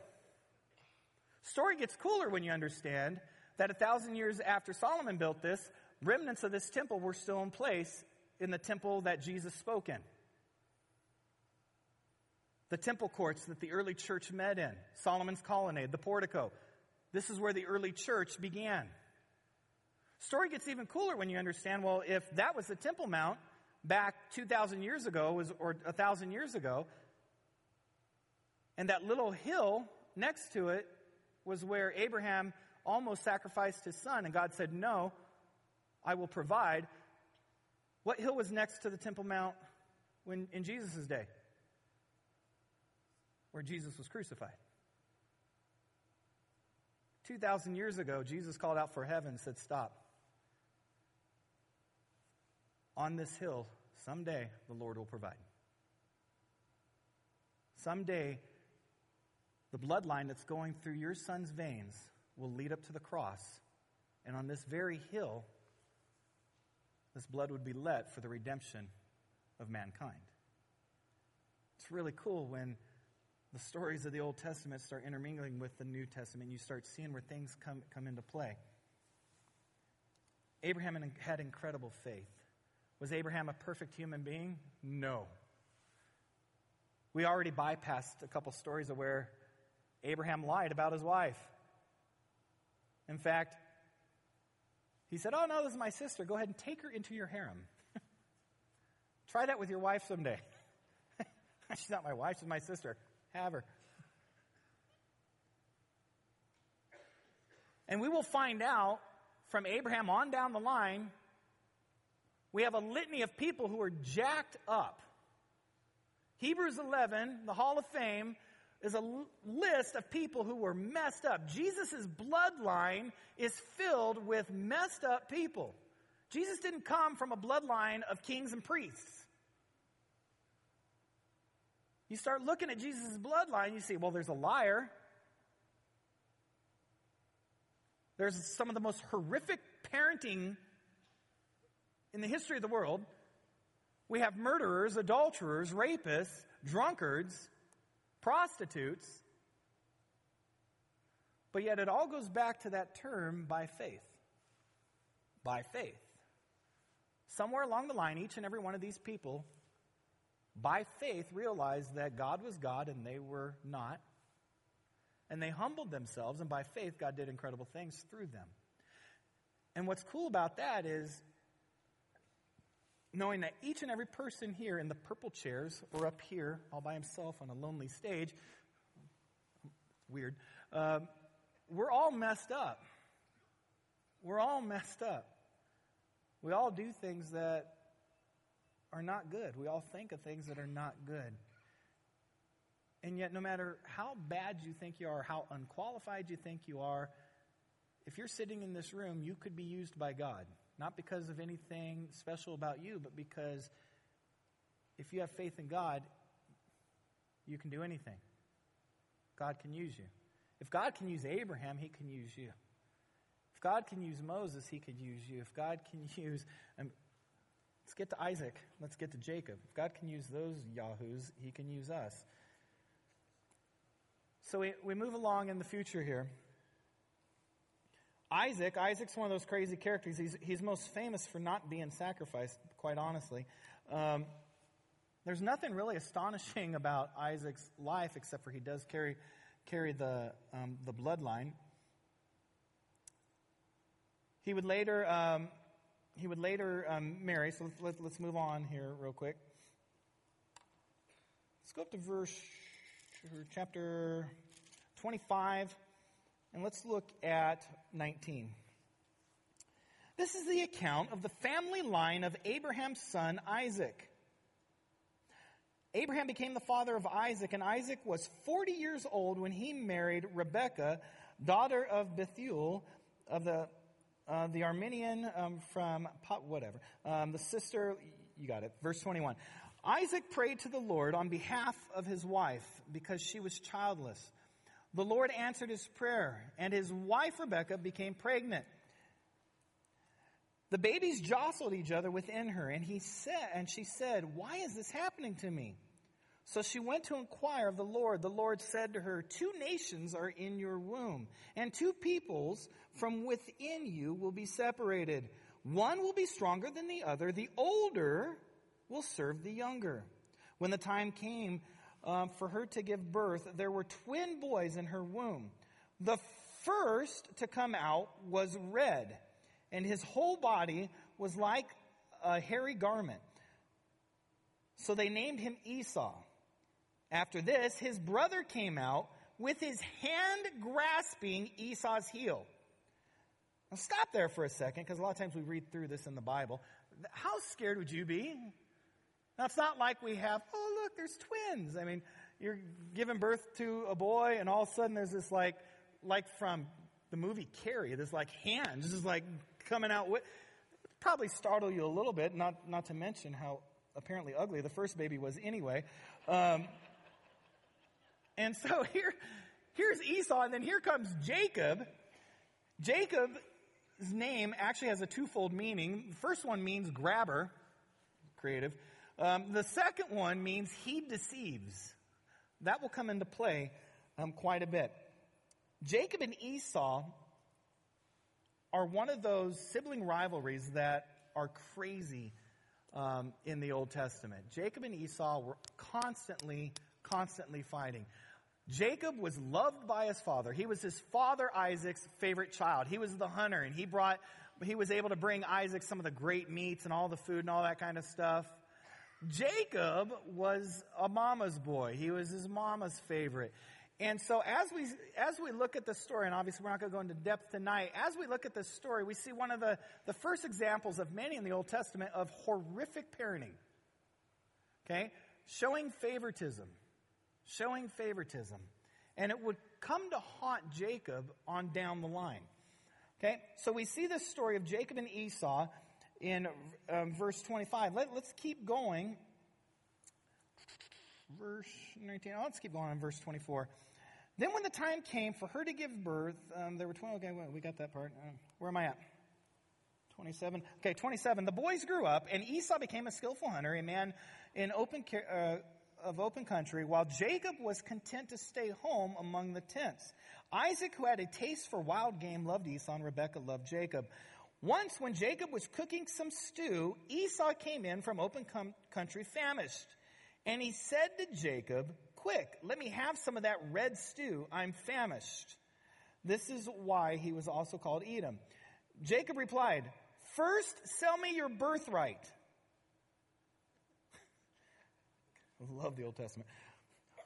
Speaker 1: Story gets cooler when you understand that a thousand years after Solomon built this, remnants of this temple were still in place in the temple that Jesus spoke in. The temple courts that the early church met in, Solomon's colonnade, the portico. This is where the early church began. Story gets even cooler when you understand, well, if that was the Temple Mount back 2,000 years ago, or 1,000 years ago, and that little hill next to it was where Abraham almost sacrificed his son, and God said, No, I will provide. What hill was next to the Temple Mount when, in Jesus' day? Where Jesus was crucified. 2,000 years ago, Jesus called out for heaven and said, Stop. On this hill, someday the Lord will provide. Someday, the bloodline that's going through your son's veins will lead up to the cross. And on this very hill, this blood would be let for the redemption of mankind. It's really cool when the stories of the Old Testament start intermingling with the New Testament. You start seeing where things come, come into play. Abraham had incredible faith. Was Abraham a perfect human being? No. We already bypassed a couple stories of where Abraham lied about his wife. In fact, he said, Oh, no, this is my sister. Go ahead and take her into your harem. Try that with your wife someday. she's not my wife, she's my sister. Have her. And we will find out from Abraham on down the line, we have a litany of people who are jacked up. Hebrews 11, the Hall of Fame, is a list of people who were messed up. Jesus' bloodline is filled with messed up people. Jesus didn't come from a bloodline of kings and priests. You start looking at Jesus' bloodline, you see, well, there's a liar. There's some of the most horrific parenting in the history of the world. We have murderers, adulterers, rapists, drunkards, prostitutes. But yet it all goes back to that term by faith. By faith. Somewhere along the line, each and every one of these people, by faith, realized that God was God and they were not and they humbled themselves, and by faith, God did incredible things through them. And what's cool about that is knowing that each and every person here in the purple chairs or up here all by himself on a lonely stage, weird, um, we're all messed up. We're all messed up. We all do things that are not good. We all think of things that are not good. And yet, no matter how bad you think you are, how unqualified you think you are, if you're sitting in this room, you could be used by God. Not because of anything special about you, but because if you have faith in God, you can do anything. God can use you. If God can use Abraham, he can use you. If God can use Moses, he could use you. If God can use, um, let's get to Isaac. Let's get to Jacob. If God can use those yahoos, he can use us. So we, we move along in the future here. Isaac, Isaac's one of those crazy characters. He's, he's most famous for not being sacrificed, quite honestly. Um, there's nothing really astonishing about Isaac's life except for he does carry, carry the, um, the bloodline. He would later, um, he would later um, marry. So let's, let, let's move on here real quick. Let's go up to verse chapter 25, and let's look at 19. This is the account of the family line of Abraham's son Isaac. Abraham became the father of Isaac, and Isaac was 40 years old when he married Rebekah, daughter of Bethuel, of the, uh, the Aramean um, from, whatever, um, the sister, you got it, verse 21. Isaac prayed to the Lord on behalf of his wife because she was childless. The Lord answered his prayer, and his wife Rebekah became pregnant. The babies jostled each other within her, and he said, and she said, Why is this happening to me? So she went to inquire of the Lord. The Lord said to her, Two nations are in your womb, and two peoples from within you will be separated. One will be stronger than the other. The older will serve the younger. When the time came um, for her to give birth, there were twin boys in her womb. The first to come out was red, and his whole body was like a hairy garment. So they named him Esau. After this, his brother came out with his hand grasping Esau's heel. Now stop there for a second, because a lot of times we read through this in the Bible. How scared would you be? Now, it's not like we have, oh, look, there's twins. I mean, you're giving birth to a boy, and all of a sudden there's this, like, like from the movie Carrie, this, like, hand just like coming out with. Probably startle you a little bit, not, not to mention how apparently ugly the first baby was anyway. Um, and so here, here's Esau, and then here comes Jacob. Jacob's name actually has a twofold meaning. The first one means grabber, creative. Um, the second one means he deceives. That will come into play um, quite a bit. Jacob and Esau are one of those sibling rivalries that are crazy um, in the Old Testament. Jacob and Esau were constantly, constantly fighting. Jacob was loved by his father. He was his father Isaac's favorite child. He was the hunter and he brought, he was able to bring Isaac some of the great meats and all the food and all that kind of stuff. Jacob was a mama's boy. He was his mama's favorite. And so as we, as we look at the story, and obviously we're not going to go into depth tonight, as we look at this story, we see one of the, the first examples of many in the Old Testament of horrific parenting. Okay? Showing favoritism. Showing favoritism. And it would come to haunt Jacob on down the line. Okay? So we see this story of Jacob and Esau in um, verse 25. Let, us keep going. Verse 19. Oh, let's keep going on verse 24. Then, when the time came for her to give birth, um, there were 12. Okay, we got that part. Uh, where am I at? 27. Okay, 27. The boys grew up, and Esau became a skillful hunter, a man in open, uh, of open country, while Jacob was content to stay home among the tents. Isaac, who had a taste for wild game, loved Esau, and Rebekah loved Jacob. Once, when Jacob was cooking some stew, Esau came in from open com- country famished. And he said to Jacob, Quick, let me have some of that red stew. I'm famished. This is why he was also called Edom. Jacob replied, First, sell me your birthright. Love the Old Testament.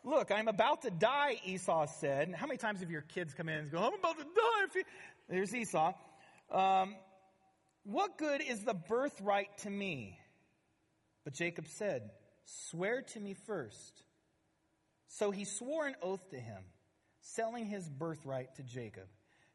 Speaker 1: Look, I'm about to die, Esau said. How many times have your kids come in and go, I'm about to die? There's Esau. Um, what good is the birthright to me? But Jacob said, Swear to me first. So he swore an oath to him, selling his birthright to Jacob.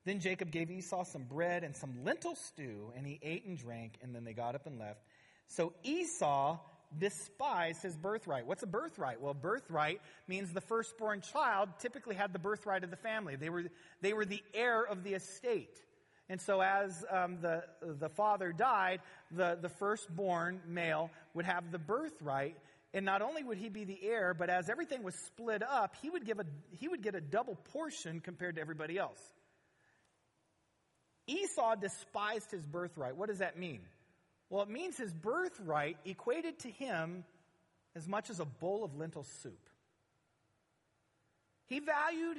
Speaker 1: Then Jacob gave Esau some bread and some lentil stew, and he ate and drank, and then they got up and left. So Esau despised his birthright. What's a birthright? Well, birthright means the firstborn child typically had the birthright of the family. They were, they were the heir of the estate. And so as um, the, the father died, the, the firstborn male would have the birthright. And not only would he be the heir, but as everything was split up, he would, give a, he would get a double portion compared to everybody else. Esau despised his birthright. What does that mean? Well, it means his birthright equated to him as much as a bowl of lentil soup. He valued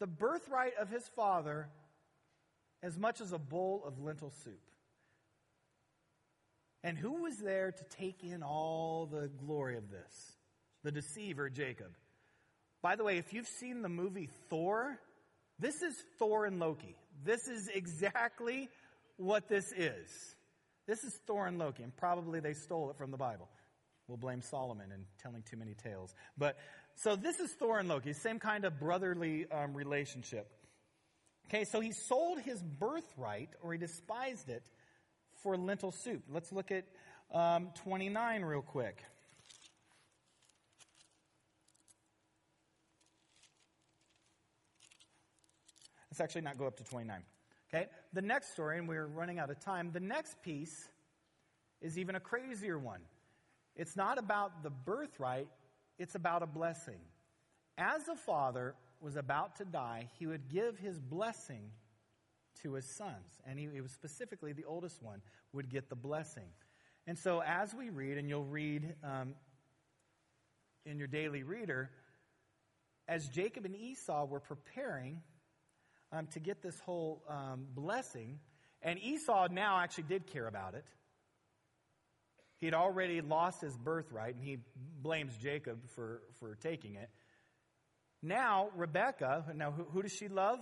Speaker 1: the birthright of his father as much as a bowl of lentil soup. And who was there to take in all the glory of this? The deceiver, Jacob. By the way, if you've seen the movie Thor, this is Thor and Loki. This is exactly what this is. This is Thor and Loki, and probably they stole it from the Bible. We'll blame Solomon in telling too many tales. But so this is Thor and Loki, same kind of brotherly um, relationship. Okay, so he sold his birthright, or he despised it, for lentil soup. Let's look at um, 29 real quick. Let's actually not go up to 29. Okay? The next story, and we're running out of time, the next piece is even a crazier one. It's not about the birthright, it's about a blessing. As a father was about to die, he would give his blessing to his sons. And he, was specifically the oldest one would get the blessing. And so as we read, and you'll read um, in your daily reader, as Jacob and Esau were preparing um, to get this whole um, blessing. And Esau now actually did care about it. He had already lost his birthright, and he blames Jacob for, for taking it. Now, Rebekah, now who, who does she love?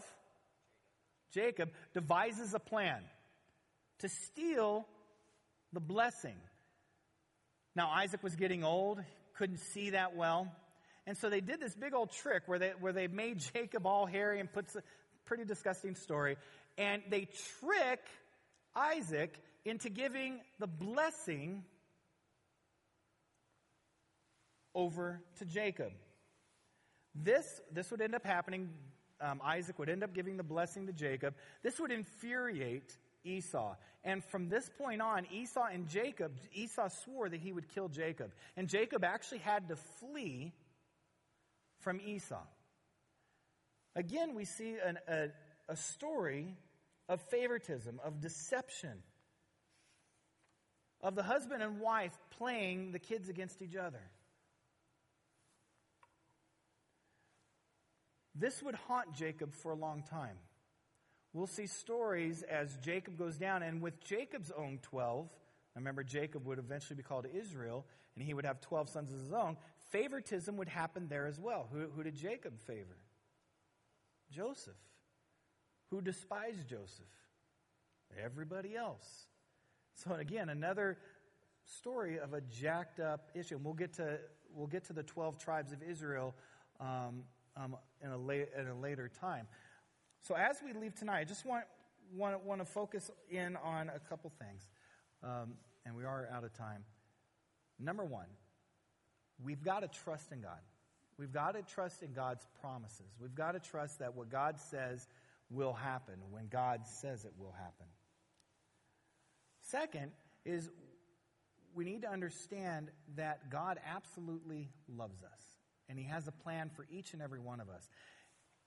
Speaker 1: Jacob, devises a plan to steal the blessing. Now, Isaac was getting old, couldn't see that well. And so they did this big old trick where they, where they made Jacob all hairy and puts, a pretty disgusting story. And they trick Isaac into giving the blessing over to Jacob. This, this would end up happening. Um, Isaac would end up giving the blessing to Jacob. This would infuriate Esau. And from this point on, Esau and Jacob, Esau swore that he would kill Jacob. And Jacob actually had to flee from Esau. Again, we see an, a, a story of favoritism, of deception, of the husband and wife playing the kids against each other. This would haunt Jacob for a long time. We'll see stories as Jacob goes down, and with Jacob's own 12, Remember, Jacob would eventually be called Israel, and he would have 12 sons of his own. Favoritism would happen there as well. Who, who did Jacob favor? Joseph. Who despised Joseph? Everybody else. So, again, another story of a jacked up issue. And we'll get to, we'll get to the 12 tribes of Israel um, um, in, a la- in a later time. So, as we leave tonight, I just want, want, want to focus in on a couple things. Um, and we are out of time. Number one, we've got to trust in God. We've got to trust in God's promises. We've got to trust that what God says will happen when God says it will happen. Second is we need to understand that God absolutely loves us and He has a plan for each and every one of us.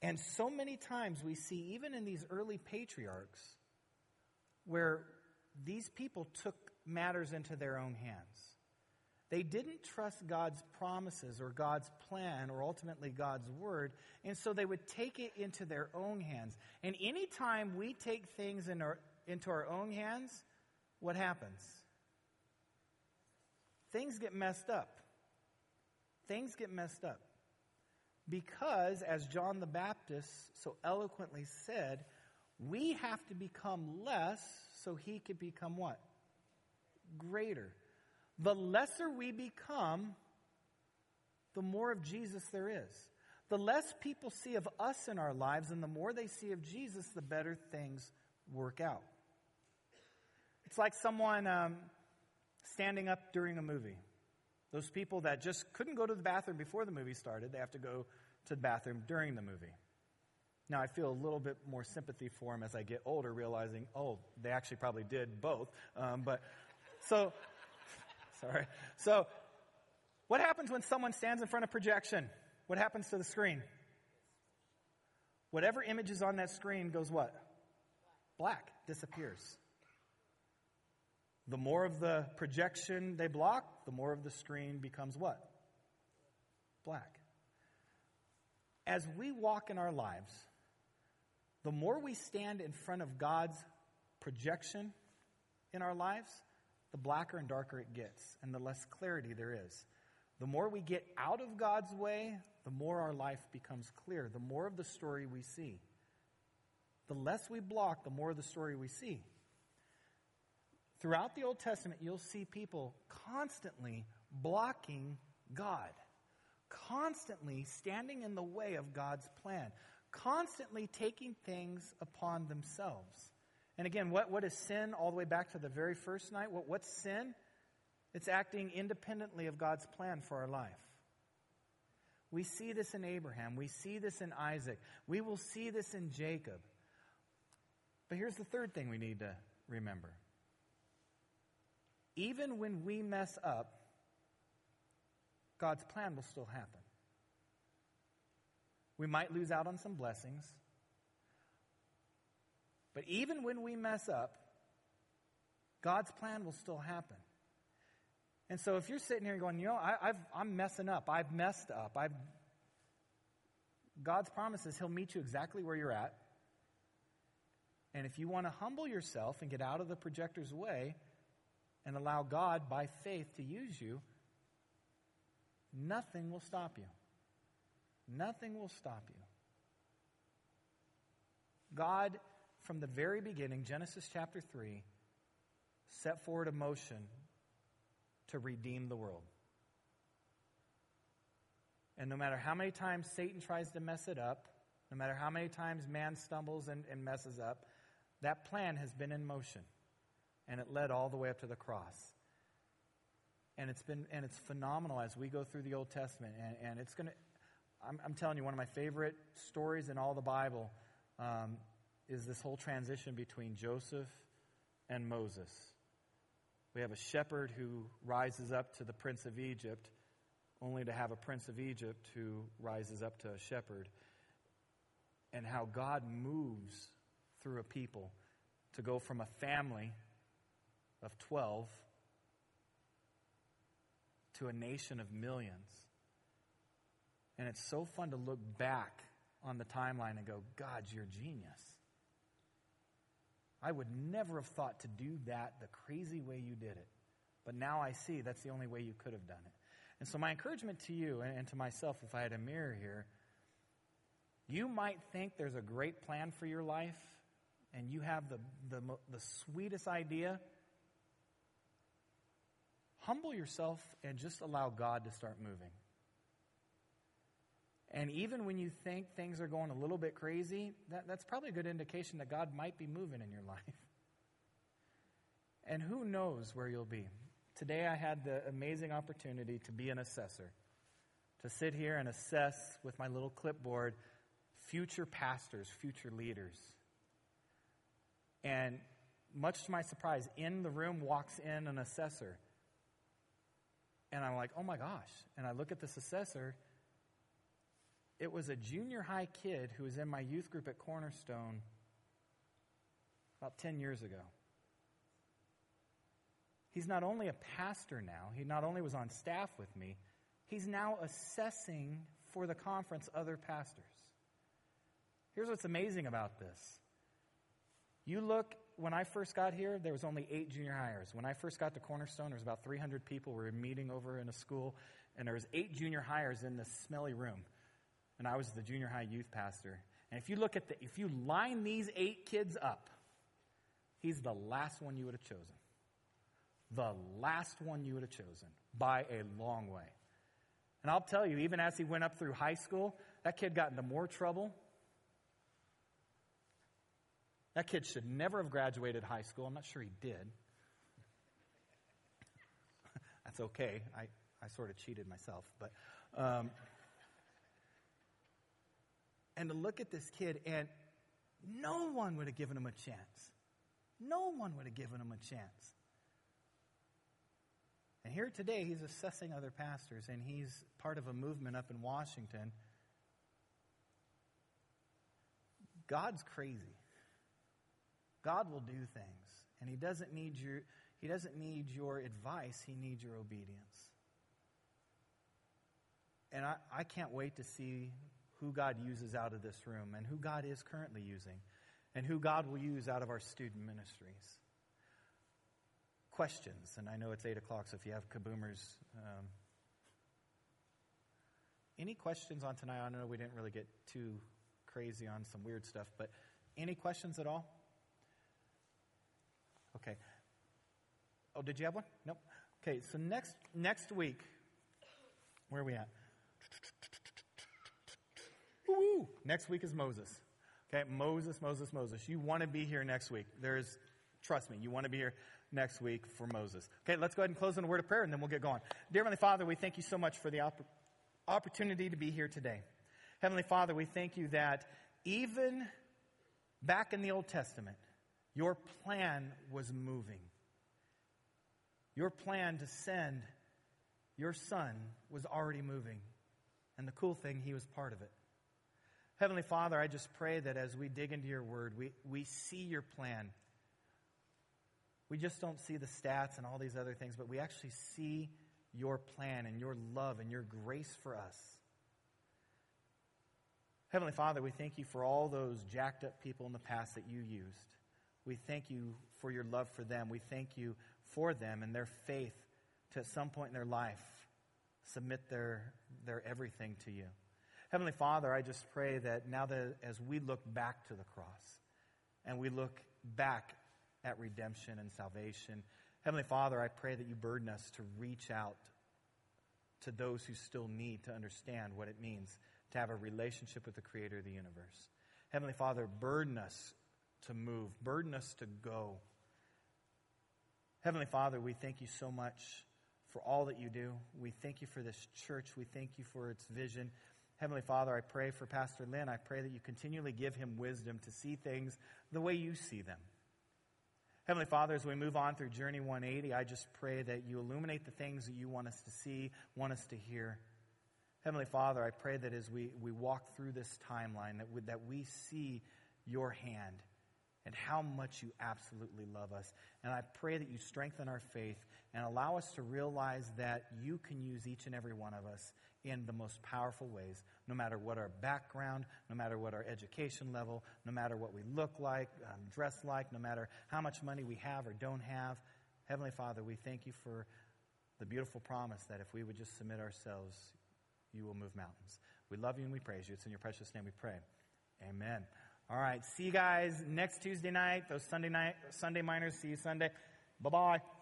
Speaker 1: And so many times we see, even in these early patriarchs, where these people took matters into their own hands. They didn't trust God's promises or God's plan or ultimately God's word, and so they would take it into their own hands. And anytime we take things in our, into our own hands, what happens? Things get messed up. Things get messed up. Because, as John the Baptist so eloquently said, we have to become less so he could become what? Greater. The lesser we become, the more of Jesus there is. The less people see of us in our lives and the more they see of Jesus, the better things work out. It's like someone um, standing up during a movie. Those people that just couldn't go to the bathroom before the movie started, they have to go to the bathroom during the movie. Now, I feel a little bit more sympathy for them as I get older, realizing, oh, they actually probably did both. Um, but so, sorry. So, what happens when someone stands in front of projection? What happens to the screen? Whatever image is on that screen goes what? Black, disappears. The more of the projection they block, the more of the screen becomes what? Black. As we walk in our lives, the more we stand in front of God's projection in our lives, the blacker and darker it gets, and the less clarity there is. The more we get out of God's way, the more our life becomes clear, the more of the story we see. The less we block, the more of the story we see. Throughout the Old Testament, you'll see people constantly blocking God, constantly standing in the way of God's plan, constantly taking things upon themselves. And again, what, what is sin all the way back to the very first night? What, what's sin? It's acting independently of God's plan for our life. We see this in Abraham. We see this in Isaac. We will see this in Jacob. But here's the third thing we need to remember. Even when we mess up, God's plan will still happen. We might lose out on some blessings. But even when we mess up, God's plan will still happen. And so if you're sitting here going, you know, I, am messing up, I've messed up, I've, God's promises He'll meet you exactly where you're at. And if you want to humble yourself and get out of the projector's way and allow God by faith to use you, nothing will stop you. Nothing will stop you. God, from the very beginning, Genesis chapter 3, set forward a motion to redeem the world. And no matter how many times Satan tries to mess it up, no matter how many times man stumbles and, and messes up, that plan has been in motion. And it led all the way up to the cross. And it's been and it's phenomenal as we go through the Old Testament. And, and it's gonna I'm, I'm, telling you, one of my favorite stories in all the Bible um, is this whole transition between Joseph and Moses. We have a shepherd who rises up to the prince of Egypt, only to have a prince of Egypt who rises up to a shepherd, and how God moves through a people to go from a family of 12 to a nation of millions. And it's so fun to look back on the timeline and go, God, you're genius. I would never have thought to do that the crazy way you did it. But now I see that's the only way you could have done it. And so, my encouragement to you and to myself, if I had a mirror here, you might think there's a great plan for your life and you have the, the, the sweetest idea. Humble yourself and just allow God to start moving. And even when you think things are going a little bit crazy, that, that's probably a good indication that God might be moving in your life. And who knows where you'll be. Today I had the amazing opportunity to be an assessor, to sit here and assess with my little clipboard future pastors, future leaders. And much to my surprise, in the room walks in an assessor. And I'm like, oh my gosh. And I look at this assessor. It was a junior high kid who was in my youth group at Cornerstone about 10 years ago. He's not only a pastor now, he not only was on staff with me, he's now assessing for the conference other pastors. Here's what's amazing about this. You look, when I first got here, there was only eight junior hires. When I first got to Cornerstone, there was about 300 people. We were meeting over in a school, and there was eight junior hires in this smelly room. And I was the junior high youth pastor. And if you look at the, if you line these eight kids up, he's the last one you would have chosen the last one you would have chosen by a long way. And I'll tell you, even as he went up through high school, that kid got into more trouble. That kid should never have graduated high school. I'm not sure he did. That's okay. I, I sort of cheated myself. But, um, and to look at this kid, and no one would have given him a chance. No one would have given him a chance. And here today, he's assessing other pastors, and he's part of a movement up in Washington. God's crazy. God will do things, and he doesn't need your he doesn't need your advice, he needs your obedience. And I, I can't wait to see who God uses out of this room and who God is currently using and who God will use out of our student ministries questions. And I know it's 8 o'clock, so if you have kaboomers, um, any questions on tonight? I know we didn't really get too crazy on some weird stuff, but any questions at all? Okay. Oh, did you have one? Nope. Okay, so next next week, where are we at? Woo! Next week is Moses. Okay, Moses, Moses, Moses. You want to be here next week. There's, trust me, you want to be here next week for Moses. Okay, let's go ahead and close in a word of prayer and then we'll get going. Dear Heavenly Father, we thank you so much for the opp- opportunity to be here today. Heavenly Father, we thank you that even back in the Old Testament, your plan was moving. Your plan to send your son was already moving. And the cool thing, he was part of it. Heavenly Father, I just pray that as we dig into your word, we, we see your plan we just don't see the stats and all these other things, but we actually see your plan and your love and your grace for us. Heavenly Father, we thank you for all those jacked up people in the past that you used. We thank you for your love for them. We thank you for them and their faith to at some point in their life submit their, their everything to you. Heavenly Father, I just pray that now that as we look back to the cross and we look back at redemption and salvation. Heavenly Father, I pray that you burden us to reach out to those who still need to understand what it means to have a relationship with the Creator of the universe. Heavenly Father, burden us to move, burden us to go. Heavenly Father, we thank you so much for all that you do. We thank you for this church. We thank you for its vision. Heavenly Father, I pray for Pastor Lynn. I pray that you continually give him wisdom to see things the way you see them. Heavenly Father, as we move on through Journey 180, I just pray that you illuminate the things that you want us to see, want us to hear. Heavenly Father, I pray that as we, we walk through this timeline, that we, that we see your hand and how much you absolutely love us. And I pray that you strengthen our faith and allow us to realize that you can use each and every one of us in the most powerful ways, no matter what our background, no matter what our education level, no matter what we look like, um, dress like, no matter how much money we have or don't have. Heavenly Father, we thank you for the beautiful promise that if we would just submit ourselves, you will move mountains. We love you and we praise you. It's in your precious name we pray. Amen. All right. See you guys next Tuesday night. Those Sunday night Sunday miners. See you Sunday. Bye bye.